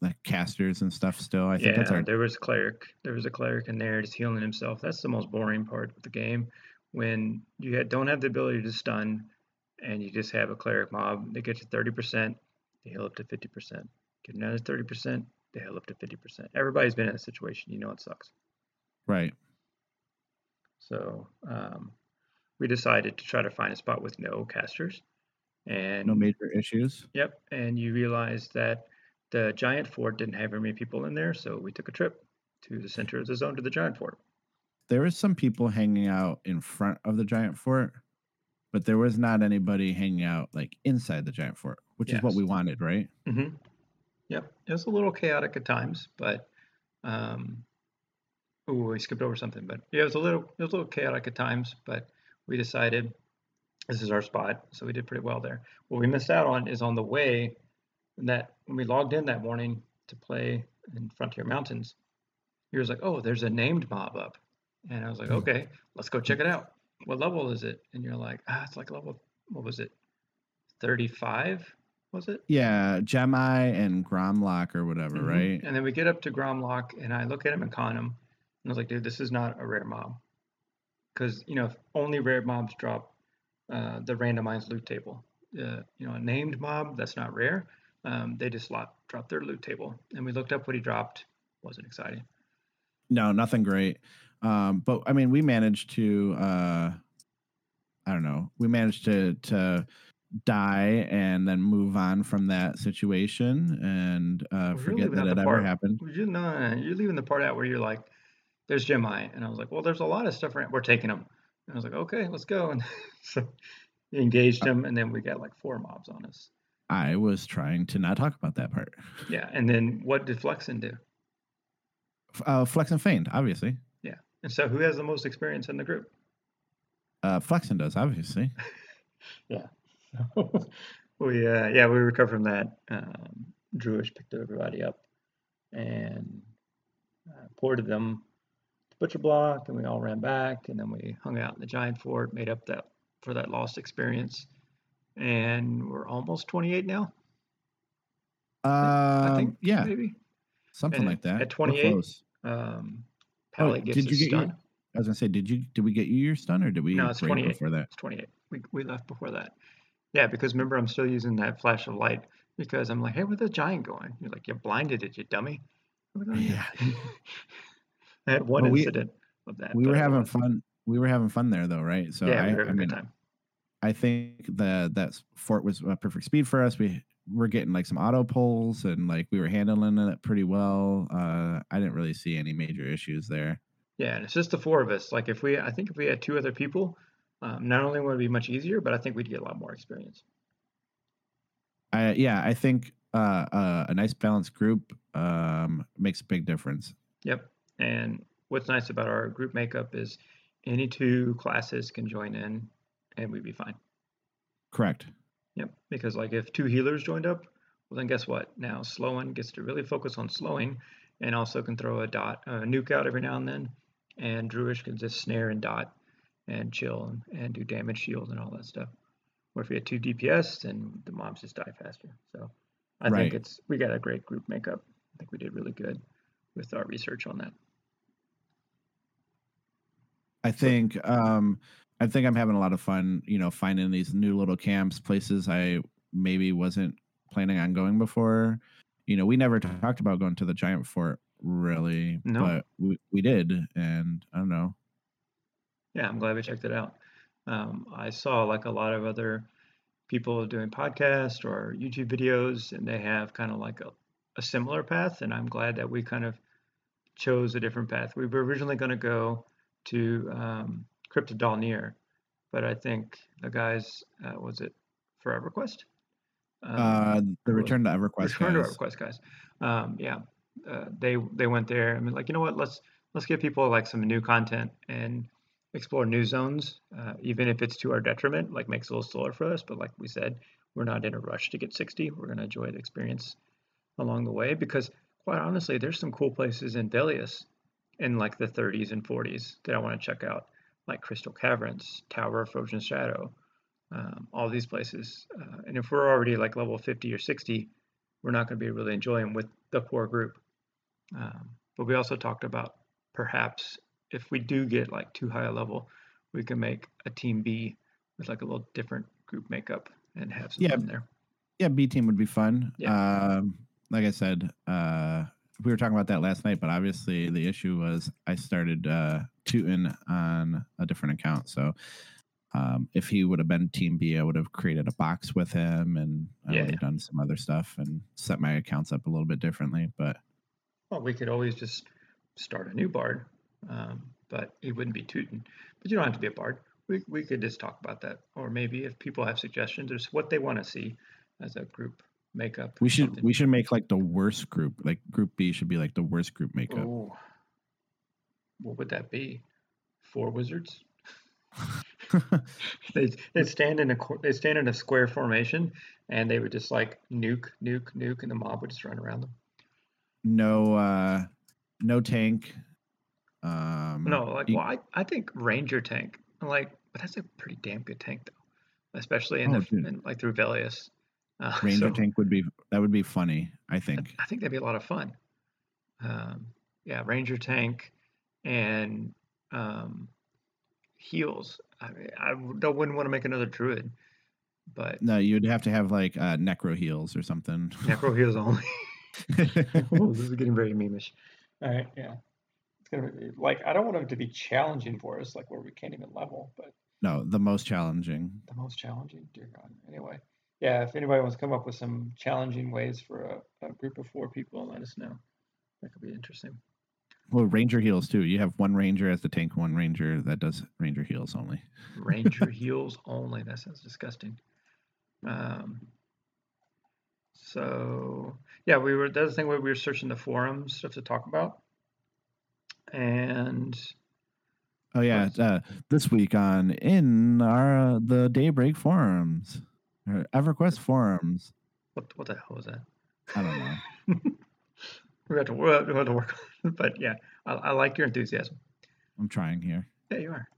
like casters and stuff. Still, I think yeah, that's our there was a cleric. There was a cleric in there just healing himself. That's the most boring part of the game. When you had, don't have the ability to stun and you just have a cleric mob, they get you 30%, they heal up to 50%. Get another 30%, they heal up to 50%. Everybody's been in a situation, you know it sucks. right. So um, we decided to try to find a spot with no casters. And No major issues. yep, and you realized that the giant fort didn't have very many people in there, so we took a trip to the center of the zone to the giant fort. there was some people hanging out in front of the giant fort, but there was not anybody hanging out like inside the giant fort, which is what we wanted, right? Mm-hmm. Yep, it was a little chaotic at times, but um, oh, we skipped over something. But yeah, it was a little it was a little chaotic at times, but we decided this is our spot. So we did pretty well there. What we missed out on is on the way that when we logged in that morning to play in Frontier Mountains, he was like, "Oh, there's a named mob up," and I was like, Hmm. "Okay, let's go check it out. What level is it?" And you're like, "Ah, it's like level what was it, 35? Was it?" Yeah, Gemini and Gromlock or whatever, Mhm. right? And then we get up to Gromlock, and I look at him and con him, and I was like, "Dude, this is not a rare mob, because you know if only rare mobs drop uh, the randomized loot table. Uh, you know, a named mob that's not rare, um, they just lot, drop their loot table. And we looked up what he dropped. Wasn't exciting. No, nothing great. Um, but I mean, we managed to uh I don't know, we managed to to die and then move on from that situation and uh Well, forget that it ever happened. You no, no, you're leaving the part out where you're like, "There's Gemini," and I was like, "Well, there's a lot of stuff around. We're taking them." And I was like, "Okay, let's go." And *laughs* so engaged him, and then we got like four mobs on us. I was trying to not talk about that part. Yeah, and then what did Flexen do? F- Uh Flex and Feigned, obviously. Yeah, and so, who has the most experience in the group? Uh Flexen does, obviously. *laughs* Yeah. *laughs* we uh, yeah we recovered from that. Um, Druish picked everybody up and uh, ported them to Butcherblock, and we all ran back, and then we hung out in the Giant Fort, made up that for that lost experience, and we're almost 28 now. I Um think yeah, maybe. something and like that. at 28, close. Um, Oh, gets did you get your- stun. I was gonna say, did you did we get you your stun or did we No, it's break 28. before that? It's 28. We, we left before that. Yeah, because remember, I'm still using that flash of light because I'm like, hey, where's the giant going? You're like, you blinded it, you dummy. Yeah. *laughs* I had one Well, we- incident of that. we were having fun. We were having fun there though, right? So yeah, I, we were I having a mean, good time. I think the that fort was a perfect speed for us. We were getting like some auto pulls and like we were handling it pretty well. Uh, I didn't really see any major issues there. Yeah, and it's just the four of us. Like, if we, I think if we had two other people, um, not only would it be much easier, but I think we'd get a lot more experience. I yeah, I think uh, uh, a nice balanced group um, makes a big difference. Yep. And what's nice about our group makeup is any two classes can join in and we'd be fine. Correct. Yep, because like if two healers joined up, well then guess what? Now Sloan gets to really focus on slowing, and also can throw a dot, a nuke out every now and then, and Druish can just snare and dot, and chill and, and do damage shield and all that stuff. Or if we had two DPS, then the mobs just die faster. So I Right. think it's we got a great group makeup. I think we did really good with our research on that. I think um, I think I'm having a lot of fun. You know, finding these new little camps, places I maybe wasn't planning on going before. You know, we never talked about going to the giant fort really, No. but we, we did, and I don't know. Yeah, I'm glad we checked it out. Um, I saw like a lot of other people doing podcasts or YouTube videos, and they have kind of like a, a similar path. And I'm glad that we kind of chose a different path. We were originally going to go to um, Crypt of Dalnir, but I think the guys, uh, was it for EverQuest? Um, Uh, the return to EverQuest. Return to guys. EverQuest guys. Um, yeah, uh, they they went there. I mean, like you know what? Let's let's give people like some new content and explore new zones, uh, even if it's to our detriment. Like makes it a little slower for us, but like we said, we're not in a rush to get 60. We're gonna enjoy the experience along the way because quite honestly, there's some cool places in Velious in like the 30s and 40s that I want to check out, like Crystal Caverns, Tower of Frozen Shadow, um, all these places. Uh, and if we're already like level 50 or 60, we're not going to be really enjoying with the core group. Um, but we also talked about perhaps if we do get like too high a level, we can make a team B with like a little different group makeup and have some Yeah. there. Yeah, B team would be fun. Yeah. Um, like I said, uh, we were talking about that last night, but obviously the issue was I started uh, tooting on a different account. So um, if he would have been Team B, I would have created a box with him and I Yeah, would have done some other stuff and set my accounts up a little bit differently. But Well, we could always just start a new bard, um, but it wouldn't be Tootin. But you don't have to be a bard. We, we could just talk about that. Or maybe if people have suggestions or what they want to see as a group makeup. we should something. we should make like the worst group. Like Group B should be like the worst group makeup. Oh, what would that be? Four wizards? *laughs* they they stand in a they stand in a square formation, and they would just like nuke, nuke, nuke, and the mob would just run around them. No, uh, no tank. Um, no, like well, I, I think Ranger tank, like, but that's a pretty damn good tank though, especially in oh, the in, like through Velious. Uh, *laughs* Ranger so, tank would be that would be funny. I think. I think that'd be a lot of fun. Um, yeah, Ranger tank and um, heals. I mean, I wouldn't want to make another druid, but no, you'd have to have like uh, necro heals or something. Necro heals *laughs* only. *laughs* oh, this is getting very memeish. All right, yeah, it's gonna be like I don't want it to be challenging for us, like where we can't even level, but no, the most challenging. The most challenging, dear God. Anyway, yeah, if anybody wants to come up with some challenging ways for a, a group of four people, let us know. That could be interesting. Well, Ranger heals too. You have one Ranger as the tank, one Ranger that does Ranger heals only. Ranger *laughs* heals only. That sounds disgusting. Um, so yeah, we were. That's the thing where we were searching the forums stuff to talk about, and oh yeah, uh, this week on in our uh, the Daybreak forums, EverQuest forums. What what the hell was that? I don't know. *laughs* we have to we have to work on it, but yeah, I, I like your enthusiasm. I'm trying here. Yeah, you are.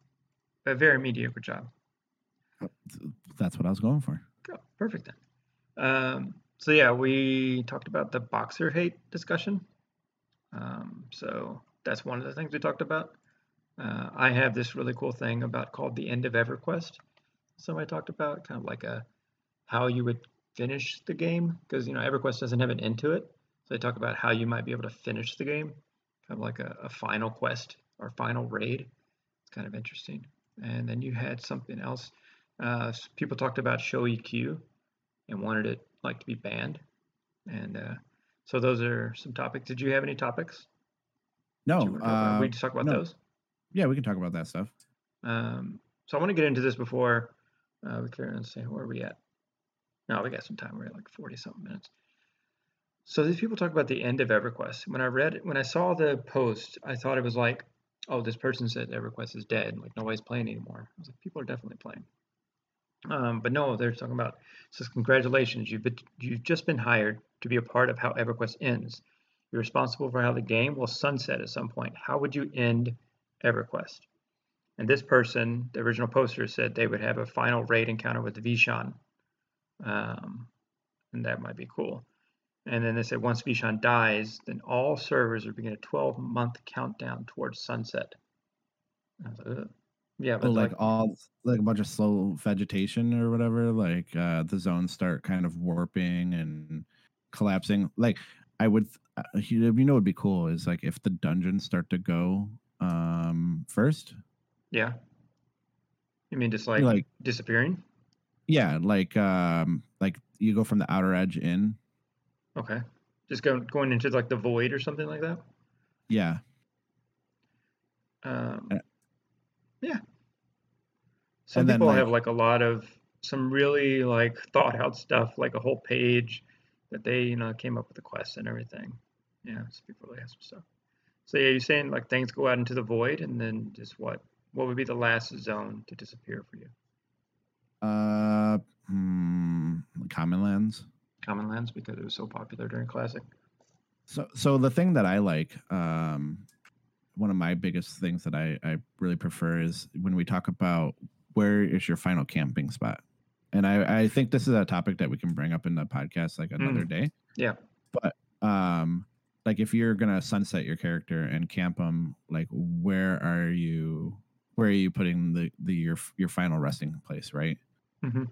A very mediocre job. Uh, that's what I was going for. Oh, perfect then. Um, so yeah, we talked about the boxer hate discussion. Um, so that's one of the things we talked about. Uh, I have this really cool thing about called the end of EverQuest. Somebody talked about kind of like a how you would finish the game because you know EverQuest doesn't have an end to it. So they talk about how you might be able to finish the game, kind of like a, a final quest or final raid. It's kind of interesting. And then you had something else. Uh, people talked about show EQ and wanted it like to be banned. And uh, so those are some topics. Did you have any topics? No. Uh, we just talk about no. those. Yeah, we can talk about that stuff. Um, so I want to get into this before uh, we clear and say where are we at. No, we got some time. We're at like forty something minutes. So these people talk about the end of EverQuest. When I read, when I saw the post, I thought it was like, oh, this person said EverQuest is dead, like nobody's playing anymore. I was like, people are definitely playing. Um, but no, they're talking about says congratulations, you've been, you've just been hired to be a part of how EverQuest ends. You're responsible for how the game will sunset at some point. How would you end EverQuest? And this person, the original poster, said they would have a final raid encounter with Veeshan. Um, and that might be cool. And then they said once Veeshan dies, then all servers are beginning a 12 month countdown towards sunset. Like, yeah, but like, like, all like a bunch of slow vegetation or whatever, like uh, the zones start kind of warping and collapsing. Like I would, uh, you know, what would be cool is like if the dungeons start to go um first. Yeah. You mean just like, like disappearing? Yeah, like um like you go from the outer edge in Okay. Just going going into like the void or something like that. Yeah. Um, yeah. Some people like, have like a lot of some really like thought out stuff, like a whole page that they you know came up with the quest and everything. Yeah, some people really have some stuff. So yeah, you're saying like things go out into the void, and then just what? What would be the last zone to disappear for you? Uh, hmm, common lands. Common Lands because it was so popular during Classic. So, so the thing that I like, um, one of my biggest things that I, I really prefer is when we talk about where is your final camping spot, and I, I think this is a topic that we can bring up in the podcast like another mm. day. Yeah, but um, like if you're gonna sunset your character and camp them, like where are you? Where are you putting the the your your final resting place, right? Mm-hmm.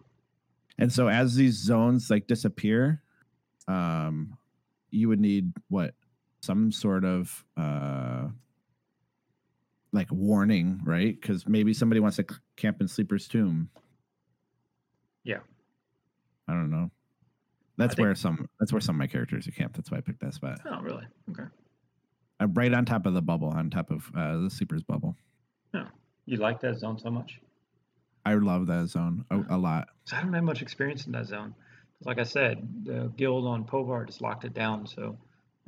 And so as these zones like disappear, um, you would need what some sort of uh like warning, right? Because maybe somebody wants to camp in Sleeper's Tomb. Yeah. I don't know. That's where some. That's where some of my characters are camped. That's why I picked that spot. Oh, really? Okay. I'm right on top of the bubble, on top of uh, the Sleeper's bubble. Yeah. You like that zone so much? I love that zone a, a lot. So I don't have much experience in that zone. Like I said, the guild on Povar just locked it down, so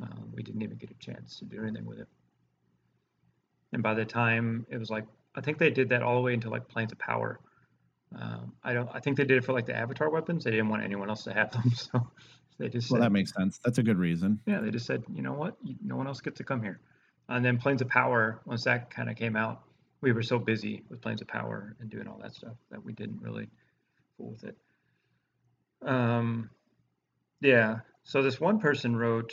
uh, we didn't even get a chance to do anything with it. And by the time it was like, I think they did that all the way into like Planes of Power. Um, I don't. I think they did it for like the Avatar weapons. They didn't want anyone else to have *laughs* them, so they just Well, said, that makes sense. That's a good reason. yeah, they just said, you know what, no one else gets to come here. And then Planes of Power, once that kind of came out, we were so busy with Planes of Power and doing all that stuff that we didn't really fool with it. Um, yeah. So this one person wrote,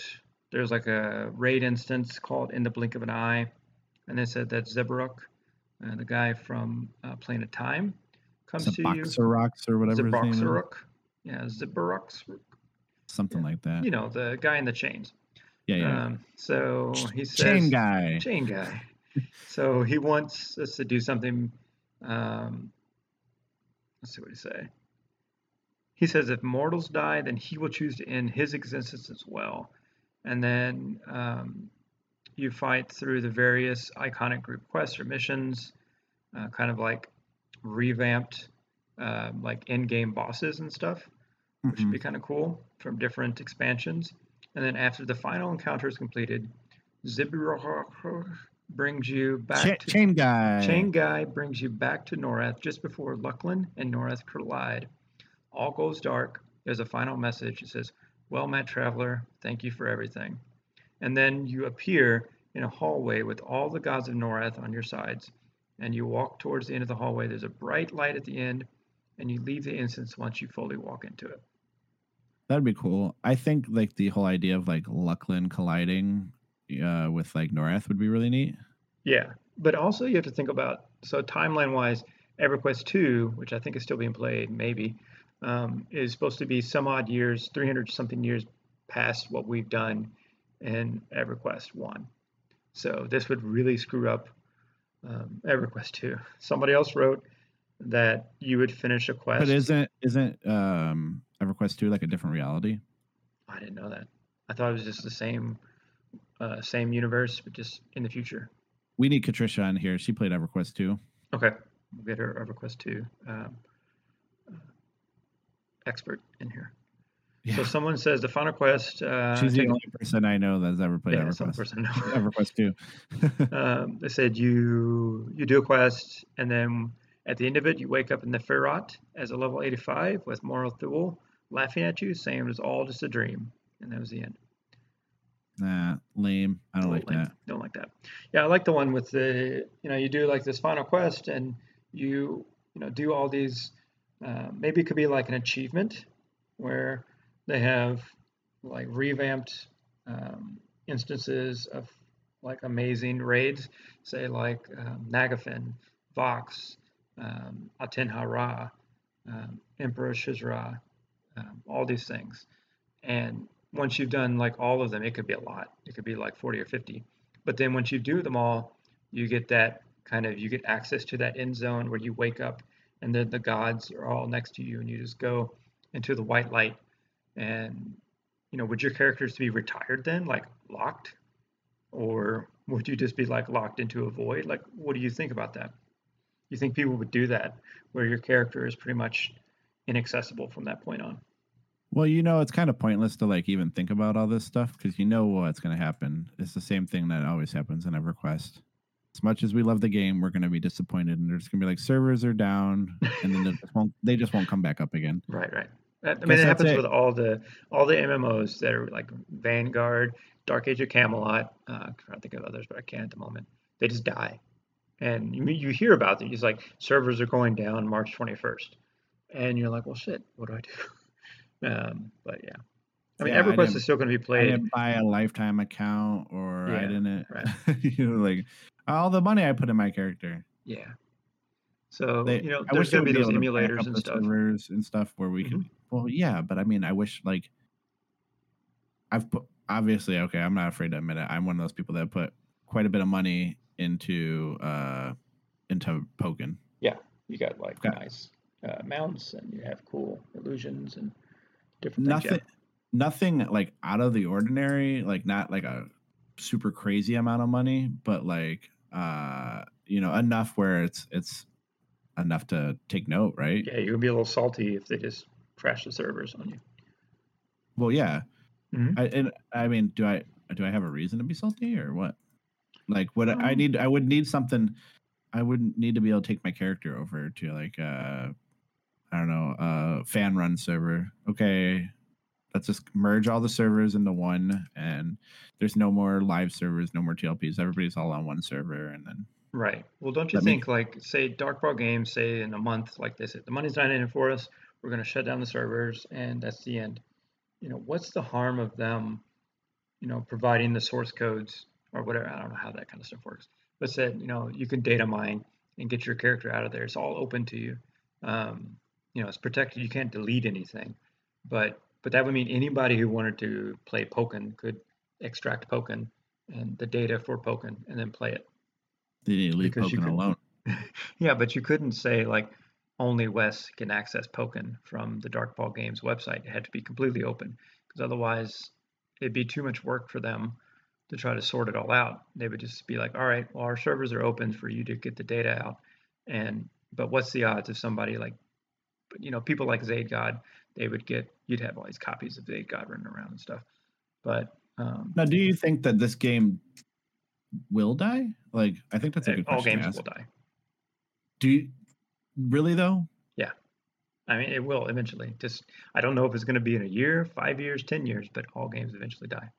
there's like a raid instance called In the Blink of an Eye, and they said that Zebuxoruk, uh, the guy from uh, Plane of Time, comes to you. rocks or whatever his name is. Yeah, Zebuxoruk. Something Yeah. like that. You know, the guy in the chains. yeah, yeah. Um, so he says, Chain guy. Chain guy. So he wants us to do something. Um, let's see what he say. He says, if mortals die, then he will choose to end his existence as well. And then um, you fight through the various iconic group quests or missions, uh, kind of like revamped, uh, like in-game bosses and stuff which would Mhm. be kind of cool from different expansions. And then after the final encounter is completed, Zebuxoruk brings you back Cha- to chain guy. Chain Guy brings you back to Norrath just before Luclin and Norrath collide. All goes dark. There's a final message. It says, Well met, traveler. Thank you for everything. And then you appear in a hallway with all the gods of Norrath on your sides. And you walk towards the end of the hallway. There's a bright light at the end. And you leave the instance once you fully walk into it. That'd be cool. I think like the whole idea of like Luclin colliding uh, with like Norrath would be really neat. Yeah, but also you have to think about so timeline wise, EverQuest 2, which I think is still being played, maybe, um, is supposed to be some odd years, 300 something years past what we've done in EverQuest 1. So this would really screw up um, EverQuest 2. Somebody else wrote that you would finish a quest. But isn't isn't um EverQuest 2 like a different reality? I didn't know that. I thought it was just the same, uh, same universe, but just in the future. We need Katricia on here. She played EverQuest too. Okay, we'll get her EverQuest 2 um, uh, expert in here. Yeah. So someone says the final quest. Uh, She's the only person I know that's ever played yeah, that's the only EverQuest. person I know. *laughs* EverQuest 2. *laughs* um, they said you you do a quest, and then at the end of it, you wake up in the Feerrott as a level 85 with Moral Thule laughing at you, saying it was all just a dream, and that was the end. Nah, lame. I don't like that. Don't like that. Yeah, I like the one with the you know you do like this final quest and you you know do all these. Uh, maybe it could be like an achievement where they have like revamped um, instances of like amazing raids, say like um, Nagafen, Vox, um, Aten Ha Ra, um, Emperor Ssraeshza, um, all these things. And once you've done like all of them, it could be a lot. It could be like 40 or 50. But then once you do them all, you get that kind of you get access to that end zone where you wake up and then the gods are all next to you and you just go into the white light. And you know would your characters be retired then like locked? Or would you just be like locked into a void? Like what do you think about that? You think people would do that where your character is pretty much inaccessible from that point on Well, you know, it's kind of pointless to like even think about all this stuff because you know what's going to happen. It's the same thing that always happens in EverQuest. As much as we love the game, we're going to be disappointed, and there's going to be like servers are down, and then they just won't they just won't come back up again. *laughs* Right, right. I I mean, it happens it. with all the all the MMOs that are like Vanguard, Dark Age of Camelot. Uh, I'm trying to think of others, but I can't at the moment. They just die, and you you hear about them. It's like servers are going down March 21st, and you're like, well, shit, what do I do? *laughs* Um, but yeah, I mean, Yeah, I EverQuest didn't- is still going to be played. I didn't buy a lifetime account, or I Yeah, didn't. right. *laughs* you know, like all the money I put in my character. Yeah. So They- you know, I there's going to be those able to back emulators and stuff. servers and stuff where we can. Well, yeah, but I mean, I wish like I've put obviously okay. I'm not afraid to admit it. I'm one of those people that put quite a bit of money into uh into Pokken. Yeah, you got like Okay. nice uh, mounts, and you have cool illusions and different Nothing, things. nothing like out of the ordinary. Like not like a super crazy amount of money, but like uh you know enough where it's it's enough to take note, right? Yeah, yeah you'll be a little salty if they just crash the servers on you. Well, yeah. Mhm. I and I mean, do I do I have a reason to be salty or what? Like, what I Um, need, I would need something. I wouldn't need to be able to take my character over to like uh I don't know, uh fan run server. Okay, let's just merge all the servers into one and there's no more live servers, no more TLPs. Everybody's all on one server and then Right. Well, don't you Let me- think like say Darkpaw Games say in a month like they said the money's not in it for us. We're going to shut down the servers and that's the end. You know, what's the harm of them, you know, providing the source codes or whatever. I don't know how that kind of stuff works. But said, you know, you can data mine and get your character out of there. It's all open to you. Um, you know, it's protected. You can't delete anything. But but that would mean anybody who wanted to play Pokken could extract Pokken and the data for Pokken and then play it. they need to leave Because Pokemon alone. *laughs* Yeah, but you couldn't say like only Wes can access Pokken from the Darkpaw Games website. It had to be completely open because otherwise it'd be too much work for them to try to sort it all out. They would just be like, all right, well, our servers are open for you to get the data out. And but what's the odds if somebody like, you know, people like Zaid God, they would get, you'd have all these copies of Zaid God running around and stuff. But um, Now, do you think that this game will die? Like, I think that's a good all question. to games will die. Do you really though? Yeah, I mean, it will eventually. Just I don't know if it's going to be in a year, five years, ten years, but all games eventually die.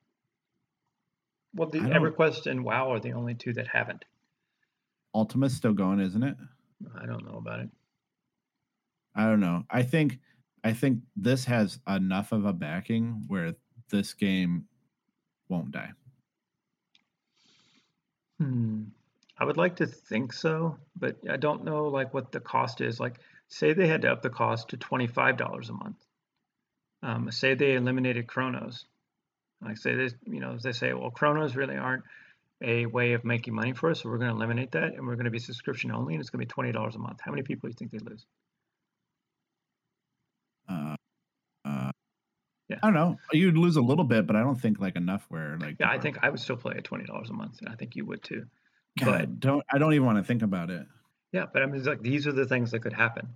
Well, the EverQuest and WoW are the only two that haven't. Ultima's still going, isn't it? I don't know about it. I don't know. I think I think this has enough of a backing where this game won't die. Hmm. I would like to think so, but I don't know like what the cost is. Like, say they had to up the cost to twenty-five dollars a month. Um, say they eliminated Kronos. Like, say this, you know, they say, well, Kronos really aren't a way of making money for us, so we're going to eliminate that, and we're going to be subscription only, and it's going to be twenty dollars a month. How many people do you think they lose? Uh, uh, Yeah. I don't know. You'd lose a little bit, but I don't think like enough where like Yeah, I think I would still play at twenty dollars a month, and I think you would too. God, don't I don't even want to think about it. Yeah, but I mean, it's like these are the things that could happen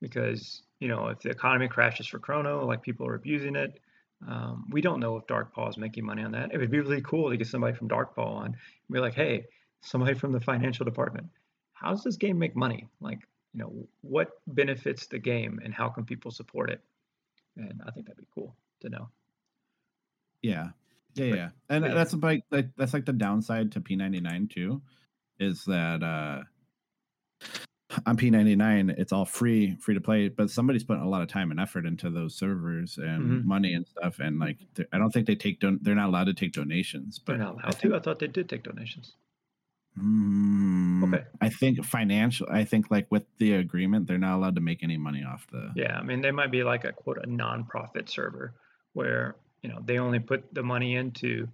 because you know if the economy crashes for Krono, like people are abusing it. Um, we don't know if Darkpaw is making money on that. It would be really cool to get somebody from Darkpaw on and be like, hey, somebody from the financial department, how does this game make money? Like, you know, what benefits the game and how can people support it? And I think that'd be cool to know. Yeah. Yeah, But- yeah. And yeah. that's like like that's like the downside to P99 too is that uh on P99 it's all free free to play but somebody's putting a lot of time and effort into those servers and Mhm. money and stuff and like I don't think they take don- they're not allowed to take donations but They're not I allowed think, to. I thought they did take donations. Mm, Okay. I think financial I think like with the agreement they're not allowed to make any money off the Yeah, I mean, they might be like a quote a nonprofit server where you know they only put the money into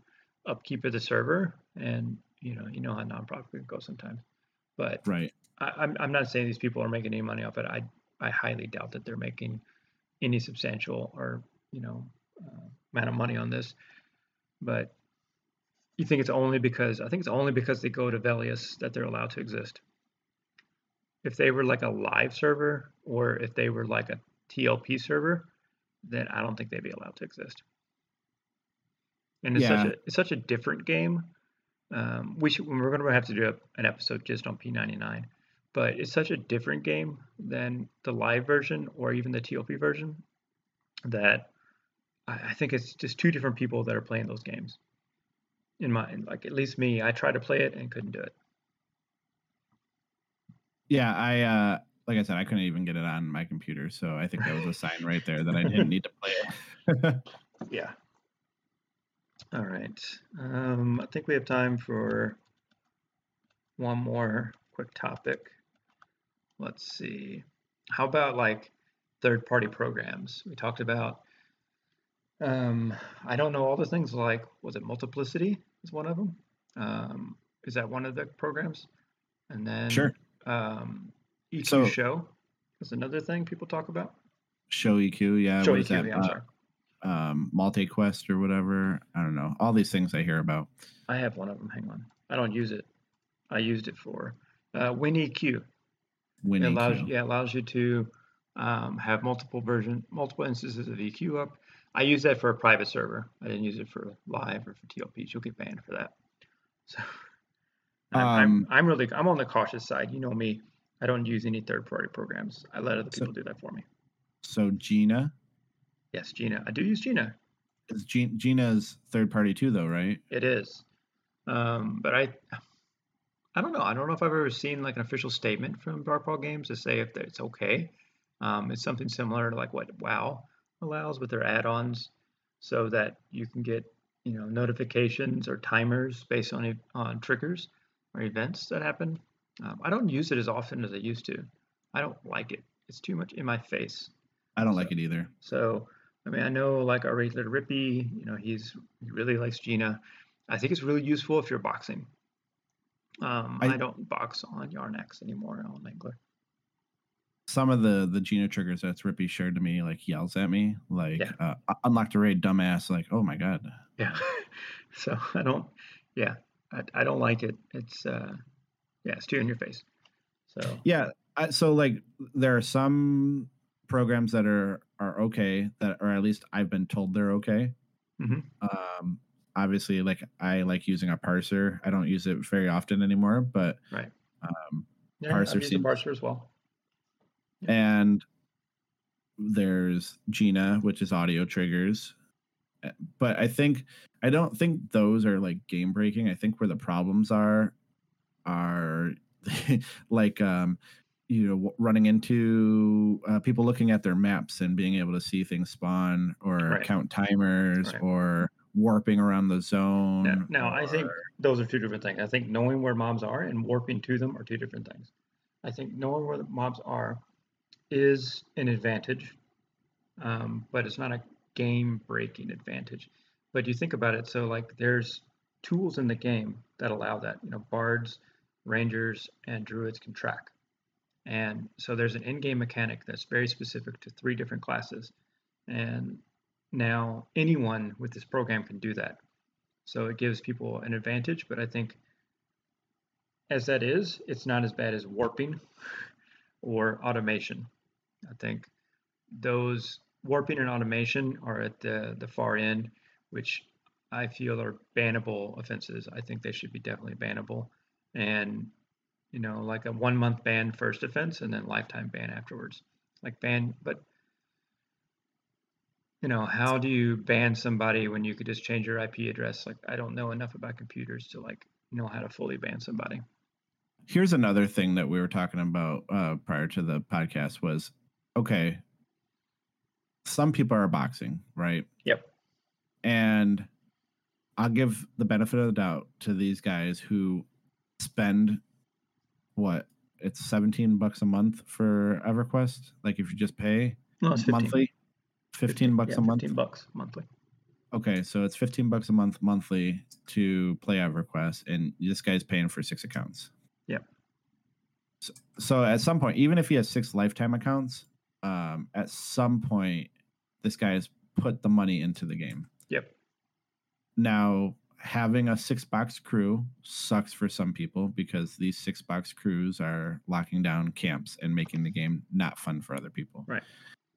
upkeep of the server, and you know you know how nonprofit can go sometimes. But right I, I'm I'm not saying these people are making any money off it. I I highly doubt that they're making any substantial or you know uh, amount of money on this. But you think it's only because I think it's only because they go to Velious that they're allowed to exist. If they were like a live server or if they were like a TLP server, then I don't think they'd be allowed to exist. And it's such a it's such a different game. Um, we should we're going to have to do a, an episode just on P99, but it's such a different game than the live version or even the TLP version that I, I think it's just two different people that are playing those games. In my like at least me, I tried to play it and couldn't do it. Yeah, I uh like I said, I couldn't even get it on my computer, so I think that was a sign right there that I didn't need to play it. *laughs* Yeah. All right. Um, I think we have time for one more quick topic. Let's see. How about like third-party programs? We talked about. Um, I don't know all the things like was it Multiplicity is one of them. Um, is that one of the programs? And then Sure. Um, EQ So- Show is another thing people talk about. Show EQ, yeah, Show what is EQ, that? yeah, I'm Uh, sorry. um, multi quest or whatever. I don't know. All these things I hear about. I have one of them. Hang on. I don't use it. I used it for uh, WinEQ. It Winning allows yeah allows you to um, have multiple version multiple instances of EQ up. I use that for a private server. I didn't use it for live or for TLPs. You'll get banned for that. *laughs* So I'm, I'm Um, I'm really I'm on the cautious side. You know me. I don't use any third party programs. I let other So- people do that for me. So Gina Yes, Gina. I do use Gina. is G- Gina's third party too, though, right? It is. Um, but I I don't know. I don't know if I've ever seen like an official statement from Darkpaw Games to say if it's okay. Um, it's something similar to like what WoW allows with their add-ons, so that you can get you know notifications or timers based on on triggers or events that happen. Um, I don't use it as often as I used to. I don't like it. It's too much in my face. I don't like it either. So, I mean, I know like our regular Rippy, you know, he's he really likes Gina. I think it's really useful if you're boxing. Um, I, I- don't box on Yarnex anymore on Mangler. Some of the the Gina triggers that's Rippy shared to me like yells at me like Yeah. uh, unlocked a raid, dumbass. Like, oh my god. Yeah. *laughs* so I don't. Yeah, I, I don't like it. It's uh, yeah, it's too in your face. So Yeah. I, so like there are some programs that are are okay that or at least I've been told they're okay. Mhm. Um obviously like I like using a parser. I don't use it very often anymore, but Right. um yeah, Parser I've used seems- parser as well. And there's Gina, which is audio triggers. Uh, But I think I don't think those are like game breaking. I think where the problems are are *laughs* like um you know running into uh, people looking at their maps and being able to see things spawn or Right. count timers Right. or warping around the zone. Now, now I think those are two different things. I think knowing where mobs are and warping to them are two different things. I think knowing where the mobs are is an advantage, um, but it's not a game breaking advantage. But you think about it, so like there's tools in the game that allow that. You know, bards, rangers, and druids can track. And so there's an in-game mechanic that's very specific to three different classes. And now anyone with this program can do that. So it gives people an advantage, but I think as that is, it's not as bad as warping *laughs* or automation. I think those warping and automation are at the, the far end, which I feel are bannable offenses. I think they should be definitely bannable. And, you know, like a one month ban first offense and then lifetime ban afterwards. Like ban, but you know, how do you ban somebody when you could just change your IP address? Like, I don't know enough about computers to like know how to fully ban somebody. here's another thing that we were talking about uh, prior to the podcast was okay some people are boxing right Yep. and i'll give the benefit of the doubt to these guys who spend what it's 17 bucks a month for everquest like if you just pay No, it's 15. monthly 15 bucks yeah, a month 15 bucks monthly. okay so it's 15 bucks a month monthly to play everquest and this guy's paying for six accounts Yep. so, so at some point even if he has six lifetime accounts um at some point this guy has put the money into the game Yep. now having a six box crew sucks for some people because these six box crews are locking down camps and making the game not fun for other people Right.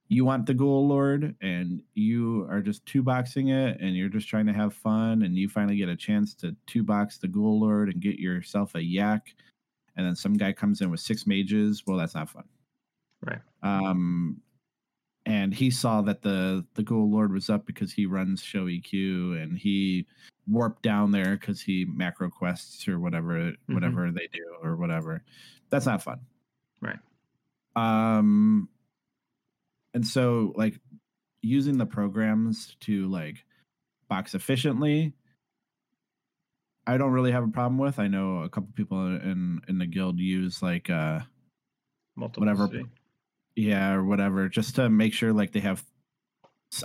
you want the ghoul lord and you are just two boxing it and you're just trying to have fun and you finally get a chance to two box the ghoul lord and get yourself a yak and then some guy comes in with six mages well that's not fun Right. Um and he saw that the the ghoul lord was up because he runs ShowEQ and he warped down there because he macro quests or whatever whatever they do or whatever that's not fun Right. um and so like using the programs to like box efficiently i don't really have a problem with i know a couple people in in the guild use like uh Multiple Whatever. Multiplicity. Yeah or whatever just to make sure like they have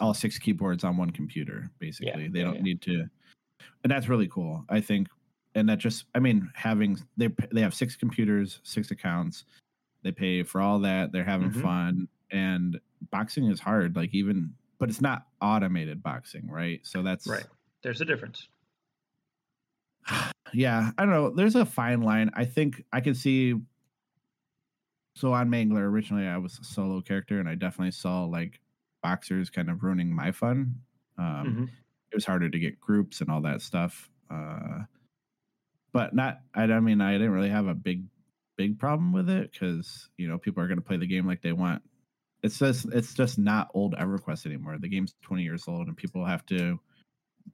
all six keyboards on one computer basically they yeah, don't yeah. need to and that's really cool i think and that just i mean having they they have six computers six accounts they pay for all that they're having Mhm. fun and boxing is hard like even but it's not automated boxing right so that's Right. There's a difference. *sighs* yeah i don't know there's a fine line i think i can see so on mangler originally i was a solo character and i definitely saw like boxers kind of ruining my fun um Mhm. it was harder to get groups and all that stuff uh but not. I don't mean I didn't really have a big big problem with it because you know people are going to play the game like they want. It's just it's just not old EverQuest anymore. The game's twenty years old, and people have to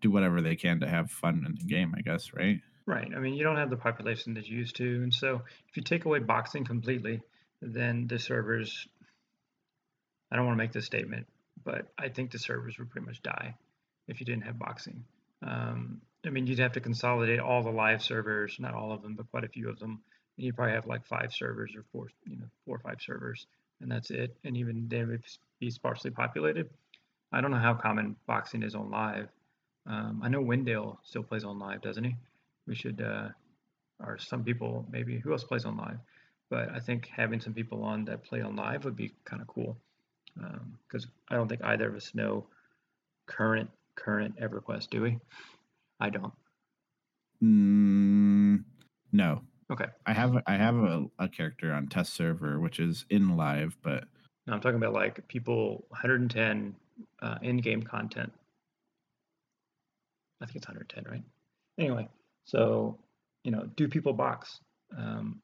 do whatever they can to have fun in the game. I guess, right? Right. I mean, you don't have the population that you used to, and so if you take away boxing completely, then the servers. I don't want to make this statement, but I think the servers would pretty much die if you didn't have boxing. Um, I mean, you'd have to consolidate all the live servers, not all of them, but quite a few of them. And you probably have like five servers or four, you know, four or five servers, and that's it. And even they would be sparsely populated. I don't know how common boxing is on live. Um, I know Wendell still plays on live, doesn't he? We should, uh, or some people maybe. Who else plays on live? But I think having some people on that play on live would be kind of cool because um, I don't think either of us know current current EverQuest, do we? I don't. Mm, no. Okay. I have I have a, a character on test server which is in live, but no, I'm talking about like people 110 uh, in-game content. I think it's 110, right? Anyway, so you know, do people box um,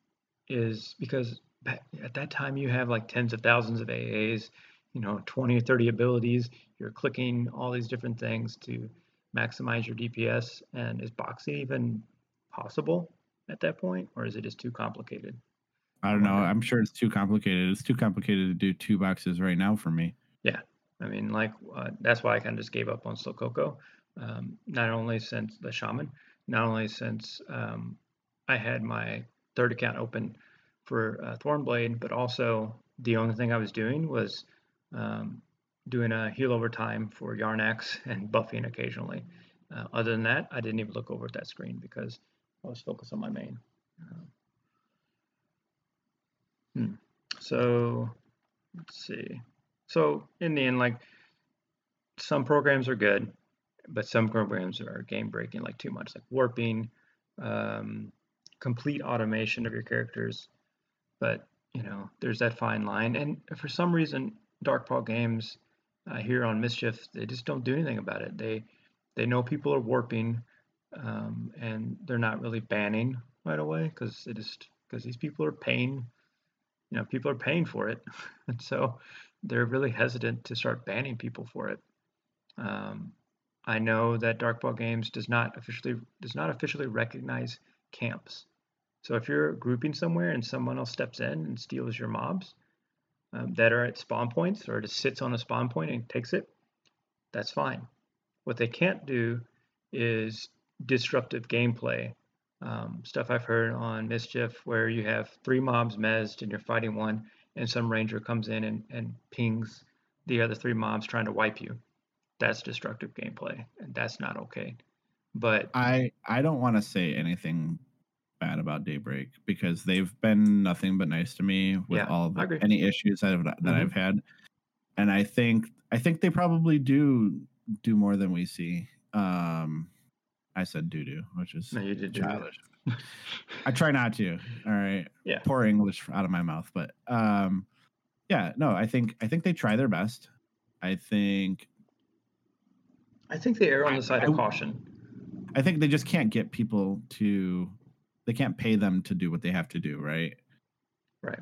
is because at that time you have like tens of thousands of AAs, you know, 20 or 30 abilities. You're clicking all these different things to maximize your DPS. And is boxing even possible at that point, or is it just too complicated? I don't know. I'm sure it's too complicated. It's too complicated to do two boxes right now for me. Yeah, I mean, like uh, that's why I kind of just gave up on Slow Coco. Um, not only since the Shaman, not only since um, I had my third account open for uh, Thornblade, but also the only thing I was doing was um, doing a heal over time for Yarnax *laughs* and buffing occasionally. Uh, other than that, I didn't even look over at that screen because I was focused on my main. Uh, hmm. So let's see. So in the end, like some programs are good, but some programs are game breaking, like too much, like warping, um, complete automation of your characters. But you know, there's that fine line, and for some reason, Darkpaw Games uh, here on Mischief, they just don't do anything about it. They they know people are warping, um, and they're not really banning right away because it is because these people are paying. You know, people are paying for it, *laughs* and so they're really hesitant to start banning people for it. Um, I know that Darkpaw Games does not officially does not officially recognize camps. So if you're grouping somewhere and someone else steps in and steals your mobs, um, that are at spawn points or just sits on a spawn point and takes it, that's fine. What they can't do is disruptive gameplay. Um, stuff I've heard on Mischief where you have three mobs mezzed and you're fighting one, and some ranger comes in and, and pings the other three mobs trying to wipe you. That's destructive gameplay, and that's not okay. But I I don't want to say anything bad about Daybreak because they've been nothing but nice to me with Yeah, all the, any issues that I've, that Mhm. I've had, and I think I think they probably do do more than we see. Um, I said doo doo, which is no, you did childish. *laughs* I try not to. All right, Yeah. poor English out of my mouth, but um, yeah, no, I think I think they try their best. I think I think they err on the side I- of caution. I think they just can't get people to they can't pay them to do what they have to do, right? Right.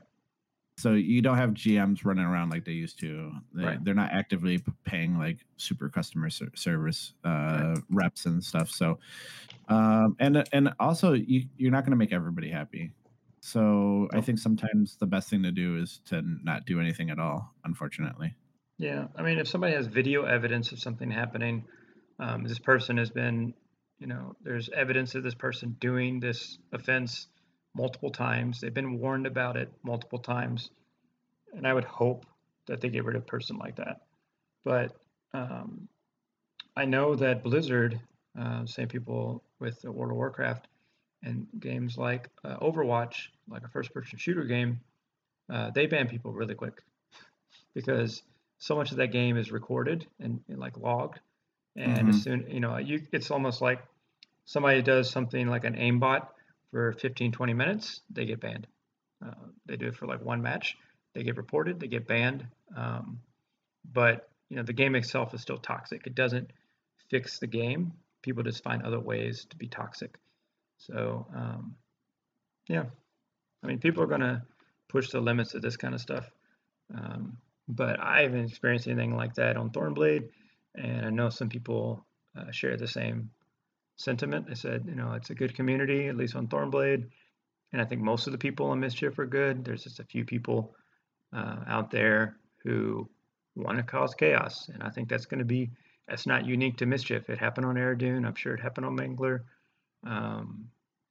So you don't have GMs running around like they used to. They, Right. They're not actively paying like super customer ser- service uh, reps and stuff. So, um, and and also you you're not going to make everybody happy. So I think sometimes the best thing to do is to not do anything at all. Unfortunately. Yeah, I mean, if somebody has video evidence of something happening, um, this person has been, you know, there's evidence of this person doing this offense multiple times. They've been warned about it multiple times, and I would hope that they get rid of a person like that. But um, I know that Blizzard, uh, same people with World of Warcraft and games like uh, Overwatch, like a first-person shooter game, uh, they ban people really quick *laughs* because so much of that game is recorded and, and like logged and as Mhm. soon you know you it's almost like somebody does something like an aimbot for 15 20 minutes they get banned. Uh, they do it for like one match they get reported they get banned. Um, but you know the game itself is still toxic. It doesn't fix the game. People just find other ways to be toxic. So um, yeah, I mean, people are gonna push the limits of this kind of stuff. Um, but I haven't experienced anything like that on Thornblade, and I know some people uh, share the same sentiment. They said, you know, it's a good community, at least on Thornblade, and I think most of the people on Mischief are good. There's just a few people uh, out there who want to cause chaos, and I think that's going to be that's not unique to Mischief. It happened on Aradune. I'm sure it happened on Mangler. Um,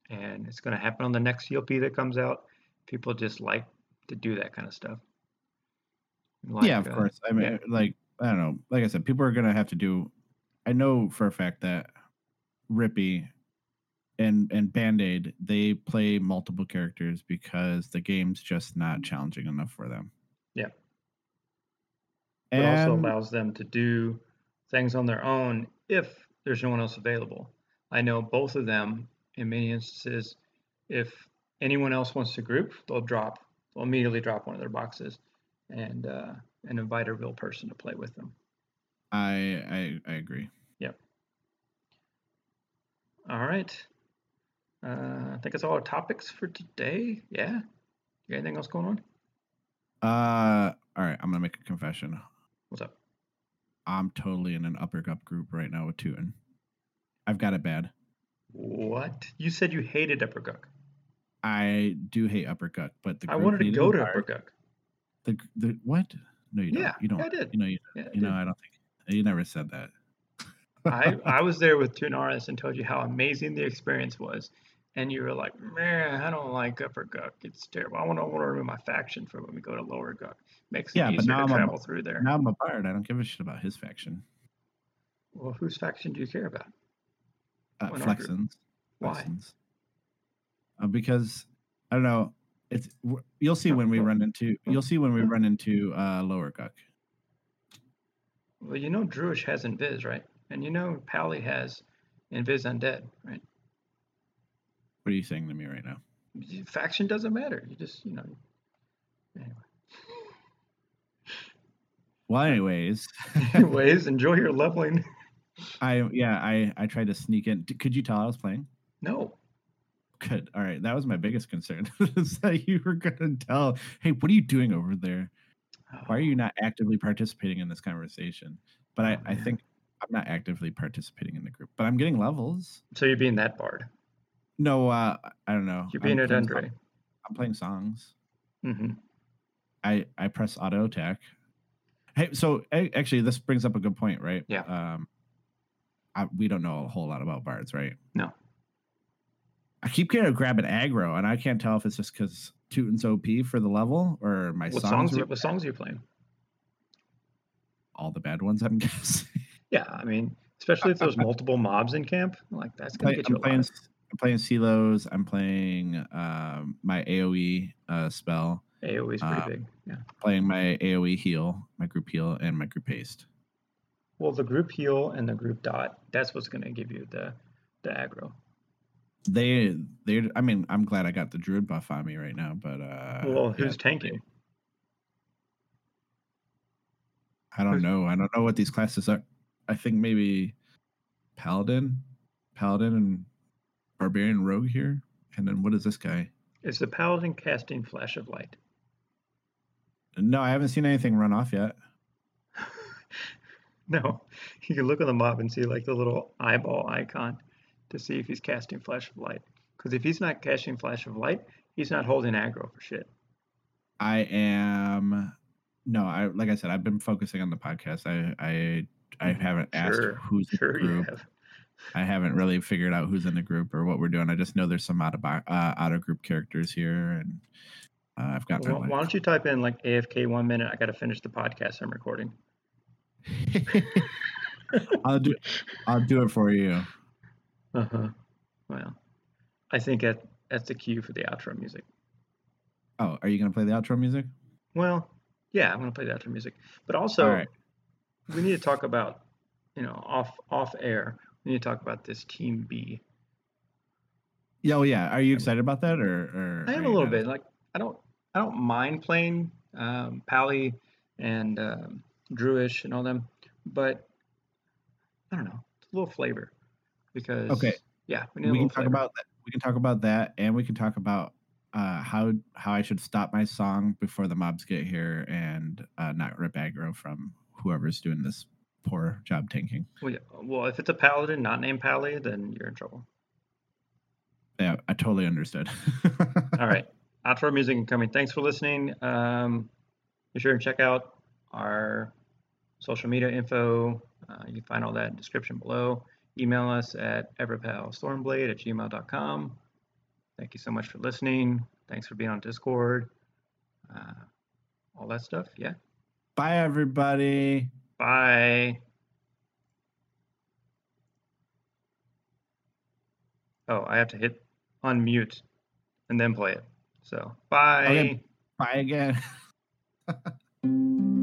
and it's going to happen on the next TLP that comes out. People just like to do that kind of stuff. Like, yeah, of uh, course. I mean, yeah. like I don't know. Like I said, people are going to have to do. I know for a fact that Rippy and and Band Aid they play multiple characters because the game's just not challenging enough for them. Yeah. It also allows them to do things on their own if there's no one else available. I know both of them in many instances, if anyone else wants to group, they'll drop, they'll immediately drop one of their boxes and uh, and invite a real person to play with them. I I, I agree. Yep. All right. Uh, I think that's all our topics for today. Yeah. You got anything else going on? Uh, all right. I'm gonna make a confession. What's up? I'm totally in an Upper Guk group right now with Tootin. I've got it bad. What? You said you hated Upper Guk. I do hate Upper Guk, but the I wanted to go to Upper Guk. The the what? No, you don't. Yeah, you don't. I did. You know, you, yeah, you know, I don't think you never said that. I *laughs* I was there with Tunaris and told you how amazing the experience was, and you were like, "Man, I don't like Upper Guk. It's terrible. I want to want to remove my faction for when we go to Lower Guk. Makes it yeah, easier but now to I'm travel a, through there." Now I'm a bard. I don't give a shit about his faction. Well, whose faction do you care about? Uh, Flexens. Why? Uh, because I don't know. It's you'll see when we run into you'll see when we run into uh, lower Guk. Well, you know Druish has Invis, right? And you know Pally has Invis Undead, right? What are you saying to me right now? Faction doesn't matter. You just you know. Anyway. Well, anyways. *laughs* anyways, enjoy your leveling. I yeah, I I tried to sneak in. Could you tell I was playing? No. Good. All right. That was my biggest concern. *laughs* is that you were gonna tell, hey, what are you doing over there? Why are you oh. not actively participating in this conversation? But I, oh, I think I'm not actively participating in the group, but I'm getting levels. So you're being that bard? No, uh, I don't know. You're being a Dendre. I'm playing songs. Mm-hmm. I I press auto attack. Hey, so actually, this brings up a good point, right? Yeah. Um, I, we don't know a whole lot about bards, right? No. I keep getting grabbing aggro, and I can't tell if it's just because Tootin's OP for the level or my what songs. songs what songs are you playing? All the bad ones, I'm *laughs* guessing. Yeah, I mean, especially if there's multiple mobs in camp, like that's gonna get you I'm a playing, lot. I'm playing Selo's. I'm playing um, my AOE uh, spell. AOE is pretty uh, big. Yeah. Playing my AOE heal, my group heal, and my group haste. Well, the group heal and the group dot, that's what's going to give you the the aggro. They they I mean, I'm glad I got the druid buff on me right now, but uh Well, who's yeah, tanking? I don't who's... know. I don't know what these classes are. I think maybe paladin, paladin and barbarian rogue here. And then what is this guy? Is the paladin casting flash of light? No, I haven't seen anything run off yet. *laughs* No, you can look on the mob and see like the little eyeball icon to see if he's casting Flash of Light. Because if he's not casting Flash of Light, he's not holding aggro for shit. I am no, I like I said, I've been focusing on the podcast. I I I mm-hmm. haven't asked sure, who's in sure the group. Have. I haven't really figured out who's in the group or what we're doing. I just know there's some out of uh, out of group characters here, and uh, I've got. Well, why don't you type in like AFK one minute? I got to finish the podcast I'm recording. *laughs* I'll do I'll do it for you. Uh-huh. Well, I think that that's the cue for the outro music. Oh, are you gonna play the outro music? Well, yeah, I'm gonna play the outro music. But also right. we need to talk about, you know, off off air, we need to talk about this team B. Yeah, well, yeah. Are you excited about that or, or I am a little bit. Like I don't I don't mind playing um Pally and um Druish and all them, but I don't know, it's a little flavor because okay, yeah, we, we can talk flavor. about that. we can talk about that, and we can talk about uh, how how I should stop my song before the mobs get here and uh, not rip aggro from whoever's doing this poor job tanking. Well, yeah. well, if it's a paladin not named Pally, then you're in trouble. Yeah, I totally understood. *laughs* All right. Outro music incoming. Thanks for listening. Um, be sure and check out our social media info. Uh, you can find all that in the description below. Email us at everpalstormblade at gmail.com. Thank you so much for listening. Thanks for being on Discord. Uh, all that stuff. Yeah. Bye, everybody. Bye. Oh, I have to hit unmute and then play it. So, bye. Okay. Bye again. *laughs*